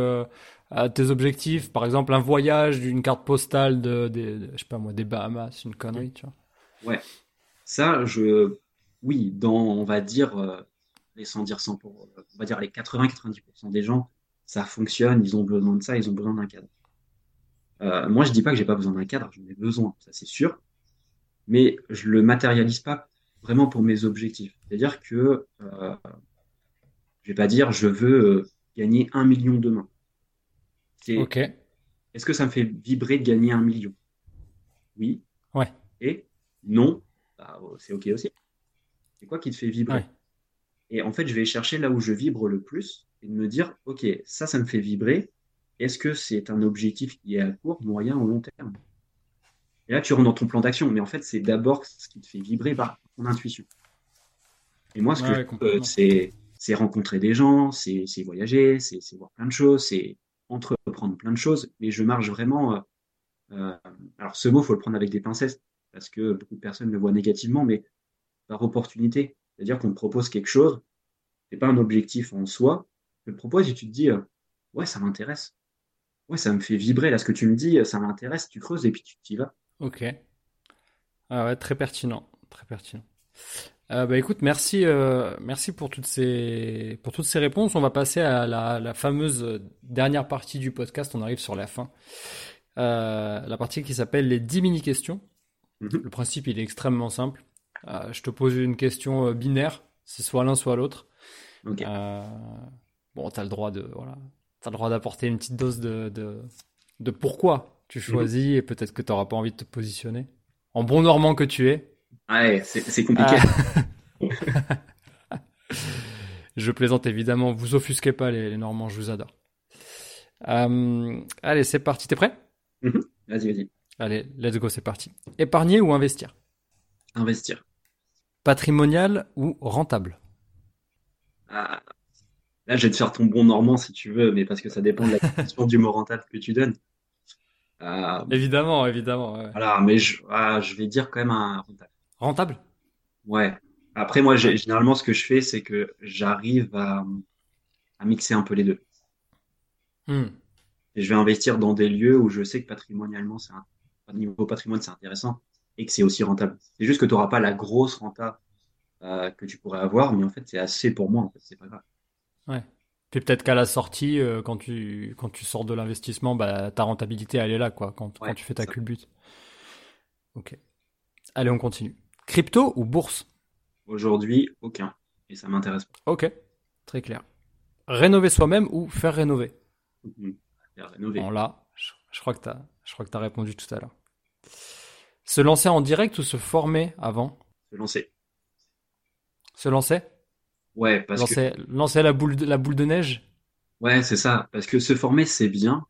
Speaker 1: tes objectifs, par exemple un voyage d'une carte postale de, de, je sais pas moi, des Bahamas, une connerie, tu
Speaker 2: vois. Ouais. Ça, je, oui, dans, on va dire et sans dire 100 pour, on va dire les 80-90% des gens, ça fonctionne, ils ont besoin de ça, ils ont besoin d'un cadre. Euh, moi, je dis pas que j'ai pas besoin d'un cadre, j'en ai besoin, ça c'est sûr, mais je le matérialise pas vraiment pour mes objectifs. C'est-à-dire que euh, je vais pas dire je veux euh, gagner un million demain. Est-ce que ça me fait vibrer de gagner un million? Oui.
Speaker 1: Ouais.
Speaker 2: Et non, bah, c'est ok aussi. C'est quoi qui te fait vibrer? Et en fait, je vais chercher là où je vibre le plus et de me dire, OK, ça, ça me fait vibrer. Est-ce que c'est un objectif qui est à court, moyen ou long terme? Et là, tu rentres dans ton plan d'action. Mais en fait, c'est d'abord ce qui te fait vibrer par ton intuition. Et moi, ce que je veux, c'est, c'est rencontrer des gens, c'est, voyager, c'est, c'est voir plein de choses, c'est entreprendre plein de choses. Mais je marche vraiment. Euh, euh, alors, ce mot, faut le prendre avec des pincettes parce que beaucoup de personnes le voient négativement, mais par opportunité. C'est-à-dire qu'on te propose quelque chose, c'est pas un objectif en soi, tu le proposes et tu te dis, euh, ouais, ça m'intéresse. Ouais, ça me fait vibrer. Là, ce que tu me dis, ça m'intéresse. Tu creuses et puis tu t'y vas.
Speaker 1: Ok. Ah ouais, très pertinent. Très pertinent. Euh, bah écoute, merci, euh, merci pour toutes ces pour toutes ces réponses. On va passer à la, fameuse dernière partie du podcast. On arrive sur la fin. la partie qui s'appelle les 10 mini questions. Mm-hmm. Le principe, il est extrêmement simple. Euh, je te pose une question euh, binaire, c'est soit l'un soit l'autre. Euh, bon, tu as le droit de voilà, as le droit d'apporter une petite dose de, de, de pourquoi tu mhm. choisis et peut-être que tu n'auras pas envie de te positionner. En bon normand que tu es.
Speaker 2: Ouais, c'est compliqué.
Speaker 1: je plaisante évidemment. Vous offusquez pas les, les Normands, je vous adore. Euh, allez, c'est parti. T'es prêt?
Speaker 2: Mhm. Vas-y, vas-y.
Speaker 1: Allez, let's go, c'est parti. Épargner ou investir?
Speaker 2: Investir.
Speaker 1: Patrimonial ou rentable?
Speaker 2: Ah, Là, je vais te faire ton bon normand si tu veux, mais parce que ça dépend de la définition du mot rentable que tu donnes. Euh,
Speaker 1: Évidemment, évidemment. ouais.
Speaker 2: voilà, mais je, ah, je vais dire quand même un rentable.
Speaker 1: Rentable?
Speaker 2: Ouais. Après, moi, généralement, ce que je fais, c'est que j'arrive à, à mixer un peu les deux.
Speaker 1: Hmm.
Speaker 2: Et je vais investir dans des lieux où je sais que patrimonialement, c'est un, au niveau patrimoine, c'est intéressant et que c'est aussi rentable. C'est juste que tu n'auras pas la grosse renta euh, que tu pourrais avoir, mais en fait, c'est assez pour moi, en fait, c'est pas grave.
Speaker 1: Ouais. Puis peut-être qu'à la sortie, euh, quand tu quand tu sors de l'investissement, bah ta rentabilité elle est là quoi, quand, quand tu fais ta culbute. Ok. Allez, on continue. Crypto ou bourse?
Speaker 2: Aujourd'hui, aucun. Et ça m'intéresse pas.
Speaker 1: Ok, très clair. Rénover soi-même ou faire rénover?
Speaker 2: Mhm. Faire rénover.
Speaker 1: Bon là, je, je crois que que t'as répondu tout à l'heure. Se lancer en direct ou se former avant?
Speaker 2: Se lancer.
Speaker 1: Se lancer?
Speaker 2: Ouais, parce que,
Speaker 1: Lancer lancer la boule de, la boule de neige?
Speaker 2: Ouais, c'est ça. Parce que se former, c'est bien.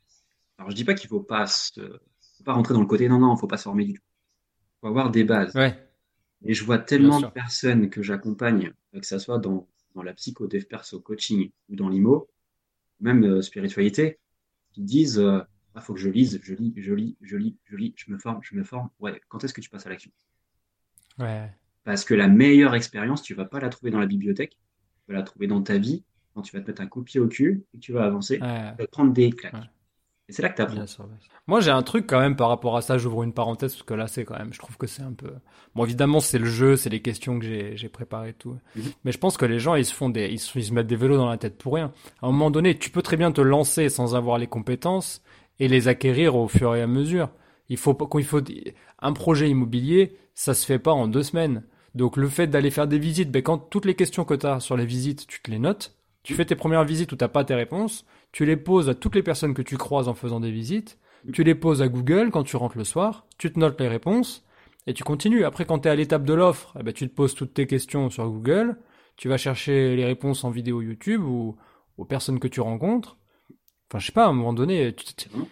Speaker 2: Alors, je dis pas qu'il faut pas se, faut pas rentrer dans le côté, non, non, faut pas se former du tout. Faut avoir des bases.
Speaker 1: Ouais.
Speaker 2: Et je vois tellement de personnes que j'accompagne, euh, que ça soit dans, dans la psycho, dev perso, coaching ou dans l'IMO, même euh, spiritualité, qui disent, euh, ah, faut que je lise, je lis, je lis, je lis, je lis, je me forme, je me forme. Ouais, quand est-ce que tu passes à l'action?
Speaker 1: Ouais.
Speaker 2: Parce que la meilleure expérience, tu vas pas la trouver dans la bibliothèque, tu vas la trouver dans ta vie, quand tu vas te mettre un coup de pied au cul et tu vas avancer,
Speaker 1: Ouais.
Speaker 2: tu vas te prendre des claques.
Speaker 1: Ouais.
Speaker 2: Et c'est là que tu apprends.
Speaker 1: Moi, j'ai un truc quand même par rapport à ça. J'ouvre une parenthèse parce que là, c'est quand même. Je trouve que c'est un peu. Bon, évidemment, c'est le jeu, c'est les questions que j'ai préparées et tout.
Speaker 2: Mhm.
Speaker 1: Mais je pense que les gens, ils se font des, ils se, ils se mettent des vélos dans la tête pour rien. À un moment donné, tu peux très bien te lancer sans avoir les compétences et les acquérir au fur et à mesure. Il faut pas, il faut un projet immobilier, ça se fait pas en deux semaines. Donc le fait d'aller faire des visites, ben quand toutes les questions que tu as sur les visites, tu te les notes. Tu fais tes premières visites où t'as pas tes réponses, tu les poses à toutes les personnes que tu croises en faisant des visites, tu les poses à Google quand tu rentres le soir, tu te notes les réponses et tu continues. Après, quand tu es à l'étape de l'offre, eh ben, tu te poses toutes tes questions sur Google, tu vas chercher les réponses en vidéo YouTube ou aux personnes que tu rencontres. Enfin, je sais pas, à un moment donné,
Speaker 2: Mhm.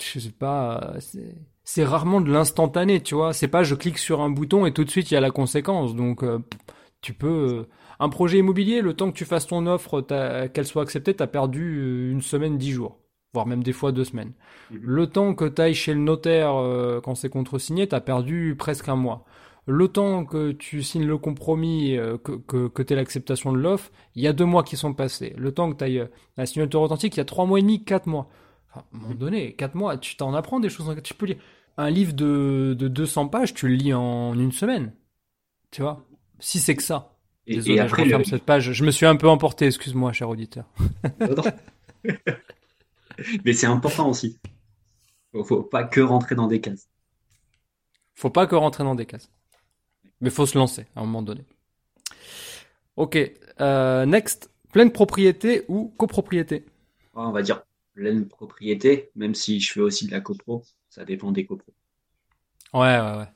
Speaker 1: je sais pas, c'est- rarement de l'instantané, tu vois. C'est pas je clique sur un bouton et tout de suite il y a la conséquence. Donc, euh, tu peux. Un projet immobilier, le temps que tu fasses ton offre, t'as- qu'elle soit acceptée, t'as perdu euh, une semaine, dix jours, voire même des fois deux semaines.
Speaker 2: Mhm.
Speaker 1: Le temps que tu ailles chez le notaire euh, quand c'est contresigné, tu as perdu presque un mois. Le temps que tu signes le compromis, euh, que, que, que tu aies l'acceptation de l'offre, il y a deux mois qui sont passés. Le temps que tu ailles la signature authentique, il y a trois mois et demi, quatre mois. Enfin, à un moment donné, quatre mois, tu t'en apprends des choses. Tu peux lire un livre de, de 200 pages, tu le lis en une semaine. Tu vois? Si c'est que ça. Désolé,
Speaker 2: et après,
Speaker 1: je referme
Speaker 2: le-
Speaker 1: cette page. Je me suis un peu emporté, excuse-moi, cher auditeur.
Speaker 2: mais c'est important aussi. Faut pas que rentrer dans des cases.
Speaker 1: Faut pas que rentrer dans des cases. Mais faut se lancer à un moment donné. Ok, euh, next. Pleine propriété ou copropriété?
Speaker 2: Ah, On va dire pleine propriété, même si je fais aussi de la copro, ça dépend des copros.
Speaker 1: Ouais, ouais, ouais.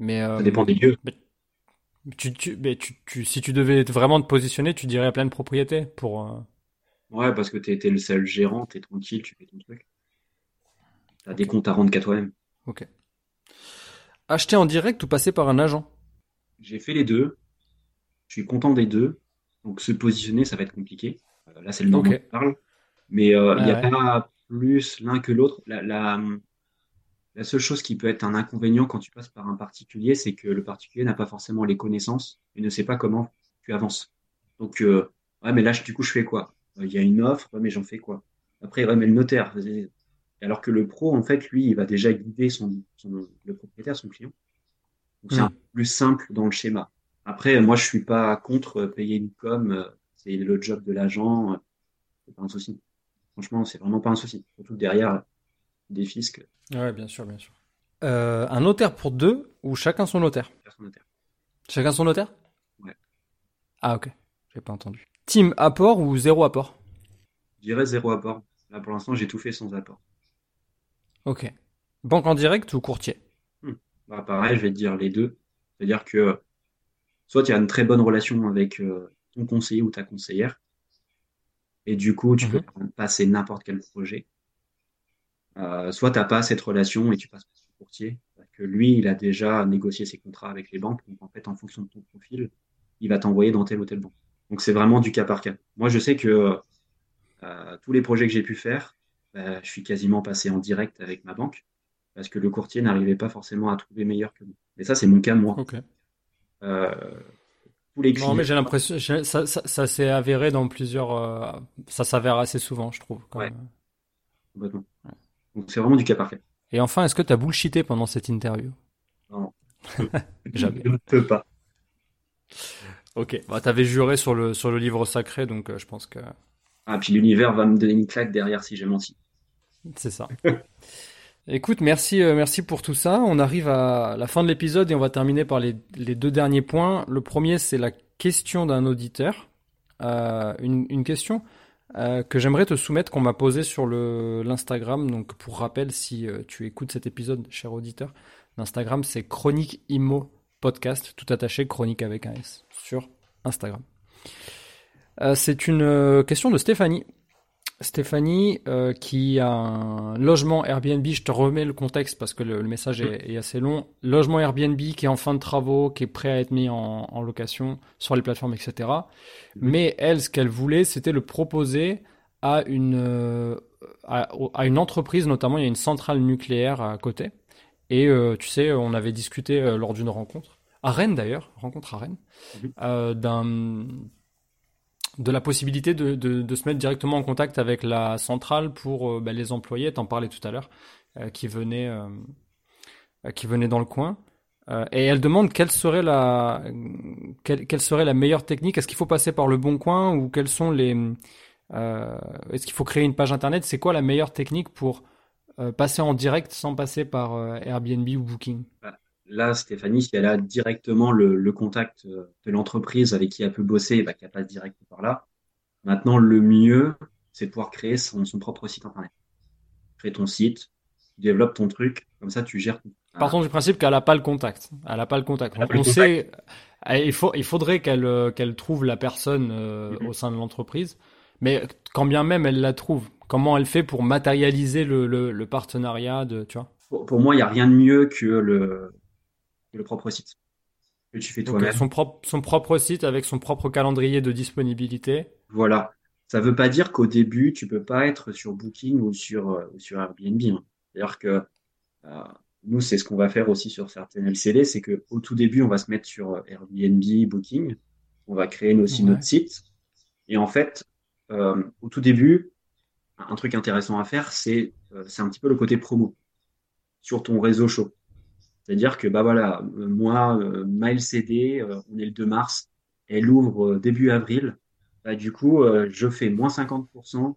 Speaker 1: Mais euh,
Speaker 2: Ça dépend des lieux.
Speaker 1: tu, tu, mais tu, tu, si tu devais vraiment te positionner, tu dirais pleine propriété pour. euh,
Speaker 2: Ouais, parce que t'es, t'es le seul gérant, t'es tranquille, tu fais ton truc. T'as des comptes à rendre qu'à toi-même.
Speaker 1: Ok. Acheter en direct ou passer par un agent?
Speaker 2: J'ai fait les deux. Je suis content des deux. Donc se positionner, ça va être compliqué. Euh, là, c'est le Normand
Speaker 1: Ok.
Speaker 2: qui parle. Mais euh, il n'y a
Speaker 1: Ouais,
Speaker 2: pas plus l'un que l'autre. La, la, la seule chose qui peut être un inconvénient quand tu passes par un particulier, c'est que le particulier n'a pas forcément les connaissances et ne sait pas comment tu avances. Donc, euh, ouais, mais là, je- du coup, je fais quoi? Il y a une offre, ouais, mais j'en fais quoi? Après, ouais, mais le notaire. Alors que le pro, en fait, lui, il va déjà guider son, son- le propriétaire, son client. C'est un peu plus simple dans le schéma. Après, moi, je suis pas contre payer une com. euh, C'est le job de l'agent. euh, C'est pas un souci. Franchement, c'est vraiment pas un souci. Surtout derrière des fiscs,
Speaker 1: Ouais, bien sûr, bien sûr. Euh, un notaire pour deux ou chacun son notaire?
Speaker 2: Personne notaire.
Speaker 1: Chacun son notaire?
Speaker 2: Ouais.
Speaker 1: Ah, ok. J'ai pas entendu. Team apport ou zéro apport?
Speaker 2: Je dirais zéro apport. Là, pour l'instant, j'ai tout fait sans apport.
Speaker 1: Ok. Banque en direct ou courtier?
Speaker 2: Bah, pareil, je vais te dire les deux. C'est-à-dire que soit tu as une très bonne relation avec euh, ton conseiller ou ta conseillère. Et du coup, tu peux
Speaker 1: Mhm.
Speaker 2: passer n'importe quel projet. Euh, soit tu n'as pas cette relation et tu passes par ton courtier, parce que lui, il a déjà négocié ses contrats avec les banques. Donc, en fait, en fonction de ton profil, il va t'envoyer dans telle ou telle banque. Donc, c'est vraiment du cas par cas. Moi, je sais que euh, tous les projets que j'ai pu faire, bah, je suis quasiment passé en direct avec ma banque, parce que le courtier n'arrivait pas forcément à trouver meilleur que moi. Mais ça, c'est mon cas, moi.
Speaker 1: Ok.
Speaker 2: Euh, tous les
Speaker 1: Non,
Speaker 2: clients.
Speaker 1: mais j'ai l'impression, ça, ça, ça s'est avéré dans plusieurs, euh, ça s'avère assez souvent, je trouve. quand
Speaker 2: Ouais,
Speaker 1: même.
Speaker 2: complètement. Donc, c'est vraiment du cas par cas.
Speaker 1: Et enfin, est-ce que tu as bullshité pendant cette interview?
Speaker 2: Non,
Speaker 1: Jamais.
Speaker 2: je ne peux pas.
Speaker 1: Ok. Bah, t'avais juré sur le, sur le livre sacré, donc euh, je pense que
Speaker 2: Ah, puis l'univers va me donner une claque derrière si j'ai menti.
Speaker 1: c'est ça. Écoute, merci, euh, merci pour tout ça. On arrive à la fin de l'épisode et on va terminer par les, deux derniers points. Le premier, c'est la question d'un auditeur. Euh, une, question euh, que j'aimerais te soumettre, qu'on m'a posée sur l'Instagram. Donc, pour rappel, si tu écoutes cet épisode, cher auditeur, l'Instagram, c'est Chronique Immo Podcast, tout attaché, chronique avec un S, sur Instagram. C'est une question de Stéphanie. Stéphanie, euh, qui a un logement Airbnb, je te remets le contexte parce que le, le message est, est assez long. Logement Airbnb qui est en fin de travaux, qui est prêt à être mis en, en location sur les plateformes, etc. Mais elle, ce qu'elle voulait, c'était le proposer à une, euh, à, à une entreprise, notamment il y a une centrale nucléaire à côté. Et euh, tu sais, on avait discuté euh, lors d'une rencontre, à Rennes d'ailleurs, rencontre à Rennes, euh, d'un de la possibilité de, de, de se mettre directement en contact avec la centrale pour euh, bah, les employés, t'en parlais tout à l'heure, euh, qui venaient euh, qui venaient dans le coin. Euh, et elle demande quelle serait la quelle, quelle serait la meilleure technique. Est-ce qu'il faut passer par le bon coin ou quels sont les euh, Est-ce qu'il faut créer une page internet? C'est quoi la meilleure technique pour euh, passer en direct sans passer par Airbnb ou Booking?
Speaker 2: Là, Stéphanie, si elle a directement le, le contact euh, de l'entreprise avec qui elle peut bosser, bah, qu'elle passe direct par là. Maintenant, le mieux, c'est de pouvoir créer son, son propre site internet. Crée ton site, tu développes ton truc, comme ça tu gères tout.
Speaker 1: Partons du principe qu'elle n'a pas le contact. Elle n'a pas le contact.
Speaker 2: elle a
Speaker 1: On,
Speaker 2: le contact.
Speaker 1: sait, euh, il faut, il faudrait qu'elle euh, qu'elle trouve la personne euh,
Speaker 2: Mhm.
Speaker 1: au sein de l'entreprise. Mais quand bien même elle la trouve, comment elle fait pour matérialiser le, le, le partenariat de, tu vois?
Speaker 2: Pour, pour moi, il n'y a rien de mieux que le, le propre site que tu fais toi-même.
Speaker 1: son propre, son propre site avec son propre calendrier de disponibilité.
Speaker 2: Voilà. Ça veut pas dire qu'au début, tu peux pas être sur Booking ou sur, euh, sur Airbnb. hein. C'est-à-dire que euh, nous, c'est ce qu'on va faire aussi sur certaines LCD, c'est que au tout début, on va se mettre sur euh, Airbnb, Booking, on va créer aussi
Speaker 1: Ouais.
Speaker 2: notre site. Et en fait, euh, au tout début, un truc intéressant à faire, c'est c'est un petit peu le côté promo sur ton réseau chaud. C'est-à-dire que bah voilà, moi, euh, ma LCD, euh, on est le 2 mars, elle ouvre euh, début avril. Bah, du coup, je fais moins 50%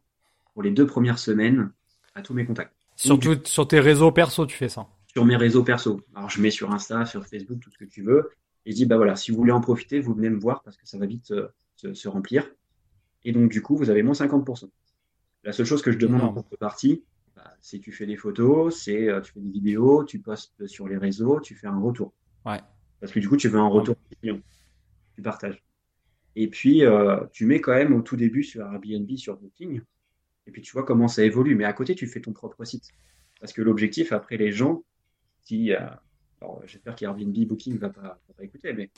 Speaker 2: pour les deux premières semaines à tous mes contacts.
Speaker 1: Sur tes réseaux perso, tu fais ça.
Speaker 2: sur mes réseaux perso. Alors, je mets sur Insta, sur Facebook, tout ce que tu veux. Et je dis, bah voilà, si vous voulez en profiter, vous venez me voir parce que ça va vite euh, se, se remplir. Et donc, du coup, vous avez moins 50%. La seule chose que je demande en contrepartie, c'est tu fais des photos, c'est euh, tu fais des vidéos, tu postes sur les réseaux, tu fais un retour.
Speaker 1: Ouais.
Speaker 2: Parce que du coup, tu veux un retour client. Tu partages. Et puis, euh, tu mets quand même au tout début sur Airbnb, sur Booking. Et puis, tu vois comment ça évolue. Mais à côté, tu fais ton propre site. Parce que l'objectif, après, les gens, si, euh, alors, j'espère qu'Airbnb, Booking va pas, va pas écouter, mais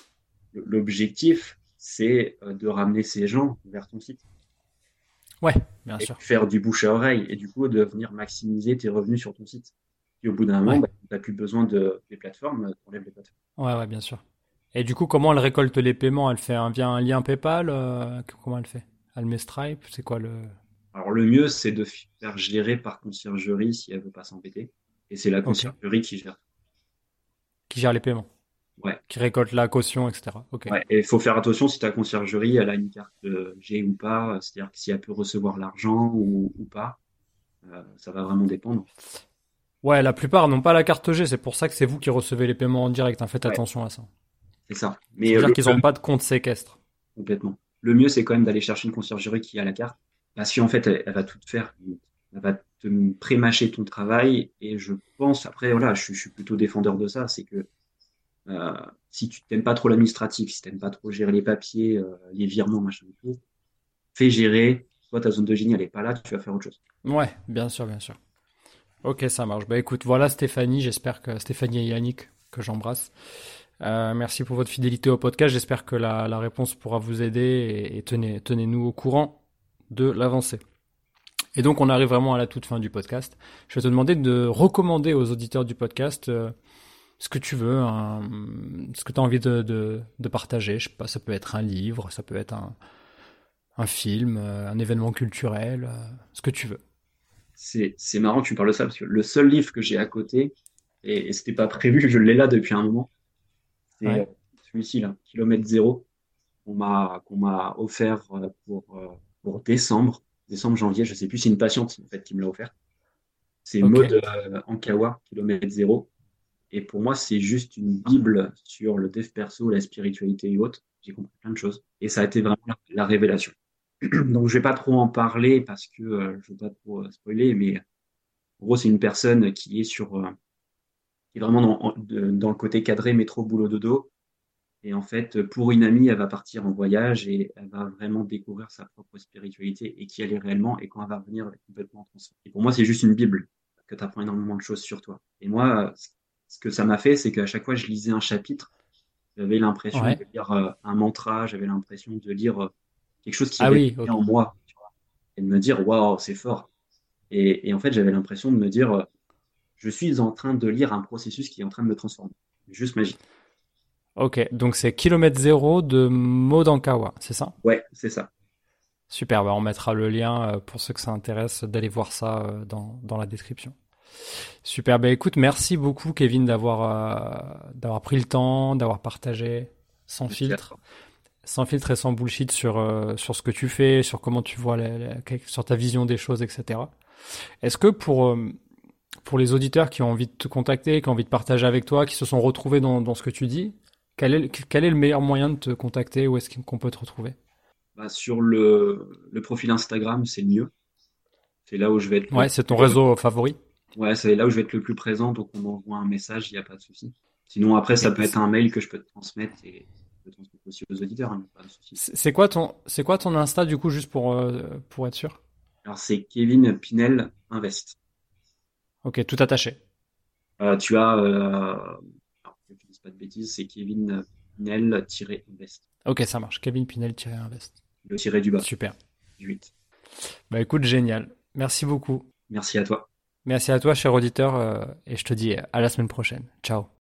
Speaker 2: l'objectif, c'est de ramener ces gens vers ton site
Speaker 1: Ouais, bien
Speaker 2: et
Speaker 1: sûr.
Speaker 2: faire du bouche à oreille et du coup de venir maximiser tes revenus sur ton site. Et au bout d'un moment,
Speaker 1: Ouais.
Speaker 2: bah, tu n'as plus besoin de, des plateformes, tu enlèves les plateformes.
Speaker 1: Ouais, ouais, bien sûr. Et du coup, comment elle récolte les paiements? Elle fait un, via un lien PayPal? euh, comment elle fait? Elle met Stripe? C'est quoi le...
Speaker 2: Alors le mieux, c'est de faire gérer par conciergerie si elle veut pas s'embêter. Et c'est la conciergerie qui gère.
Speaker 1: Qui gère les paiements?
Speaker 2: Ouais.
Speaker 1: Qui récolte la caution, etc. Ok.
Speaker 2: Ouais. Et il faut faire attention si ta conciergerie, elle a une carte euh, G ou pas, c'est-à-dire que si elle peut recevoir l'argent ou, ou pas, euh, ça va vraiment dépendre.
Speaker 1: Ouais, la plupart n'ont pas la carte G, c'est pour ça que c'est vous qui recevez les paiements en direct. hein, Faites
Speaker 2: Ouais.
Speaker 1: attention à ça.
Speaker 2: C'est ça. Mais euh,
Speaker 1: C'est-à-dire qu'ils n'ont pas de compte séquestre.
Speaker 2: Complètement. Le mieux, c'est quand même d'aller chercher une conciergerie qui a la carte. Parce qu'en fait, elle, elle va tout faire. Elle va te pré-mâcher ton travail. Et je pense, après, voilà, je suis plutôt défendeur de ça. C'est que Euh, si tu t'aimes pas trop l'administratif, si t'aimes pas trop gérer les papiers, euh, les virements, machin tout, fais gérer. Toi, ta zone de génie, elle est pas là, tu vas faire autre chose.
Speaker 1: Ouais, bien sûr, bien sûr. Ok, ça marche. Bah écoute, voilà Stéphanie, j'espère que Stéphanie et Yannick, que j'embrasse. Euh, merci pour votre fidélité au podcast. J'espère que la, réponse pourra vous aider et, tenez, tenez-nous au courant de l'avancée. Et donc, on arrive vraiment à la toute fin du podcast. Je vais te demander de recommander aux auditeurs du podcast ce que tu veux, ce que tu as envie de, de, de, partager. Je sais pas, ça peut être un livre, ça peut être un, un film, euh, un événement culturel, euh, ce que tu veux.
Speaker 2: C'est, marrant que tu parles de ça parce que le seul livre que j'ai à côté, et, et c'était pas prévu, je l'ai là depuis un moment, c'est euh, celui-ci là, Kilomètre Zéro, qu'on m'a, offert pour, pour décembre, décembre, janvier, je sais plus, c'est une patiente en fait qui me l'a offert. C'est okay. Maud Ankawa, Kilomètre Zéro. Et pour moi, c'est juste une bible sur le dev perso, la spiritualité et autres. J'ai compris plein de choses. Et ça a été vraiment la révélation. Donc, je vais pas trop en parler parce que euh, je veux pas trop euh, spoiler, mais en gros, c'est une personne qui est sur, euh, qui est vraiment dans, le côté cadré métro boulot dodo. Et en fait, pour une amie, elle va partir en voyage et elle va vraiment découvrir sa propre spiritualité et qui elle est réellement. Et quand elle va revenir, elle est complètement transformée. Et pour moi, c'est juste une bible que tu apprends énormément de choses sur toi. Et moi, que ça m'a fait, c'est qu'à chaque fois que je lisais un chapitre, j'avais l'impression ouais. de lire euh, un mantra, j'avais l'impression de lire euh, quelque chose qui
Speaker 1: ah oui, okay.
Speaker 2: en moi, tu vois, et de me dire waouh, c'est fort. Et, et, en fait, j'avais l'impression de me dire, euh, je suis en train de lire un processus qui est en train de me transformer. Juste magique.
Speaker 1: Ok, donc c'est kilomètre zéro de Modankawa, c'est ça?
Speaker 2: Ouais, c'est ça.
Speaker 1: Super, bah on mettra le lien pour ceux que ça intéresse d'aller voir ça dans, dans la description. Super. Ben écoute, merci beaucoup Kevin d'avoir euh, d'avoir pris le temps, d'avoir partagé sans filtre, sans filtre et sans bullshit sur euh, sur ce que tu fais, sur comment tu vois, les, les, sur ta vision des choses, etc. Est-ce que pour euh, pour les auditeurs qui ont envie de te contacter, qui ont envie de partager avec toi, qui se sont retrouvés dans, dans ce que tu dis, quel est, quel est le meilleur moyen de te contacter Où est-ce qu'on peut te retrouver?
Speaker 2: Bah, Sur le, le profil Instagram, c'est mieux. C'est là où je vais être.
Speaker 1: Ouais, c'est ton réseau favori?
Speaker 2: Ouais, c'est là où je vais être le plus présent, donc on m'envoie un message, il n'y a pas de souci. Sinon, après, ça peut être un mail que je peux te transmettre et je peux transmettre aussi aux auditeurs, hein, pas de souci.
Speaker 1: C'est quoi ton, quoi ton Insta, du coup, juste pour, euh, pour être sûr?
Speaker 2: Alors, c'est Kevin Pinel Invest.
Speaker 1: Ok, tout attaché.
Speaker 2: Euh, tu as, euh, alors, je ne dis pas de bêtises, c'est Kevin Pinel-Invest.
Speaker 1: Ok, ça marche. Kevin Pinel-Invest.
Speaker 2: Le tiré du bas.
Speaker 1: Super.
Speaker 2: 8.
Speaker 1: Bah écoute, génial. Merci beaucoup.
Speaker 2: Merci à toi.
Speaker 1: Merci à toi, cher auditeur, euh, et je te dis à la semaine prochaine. Ciao.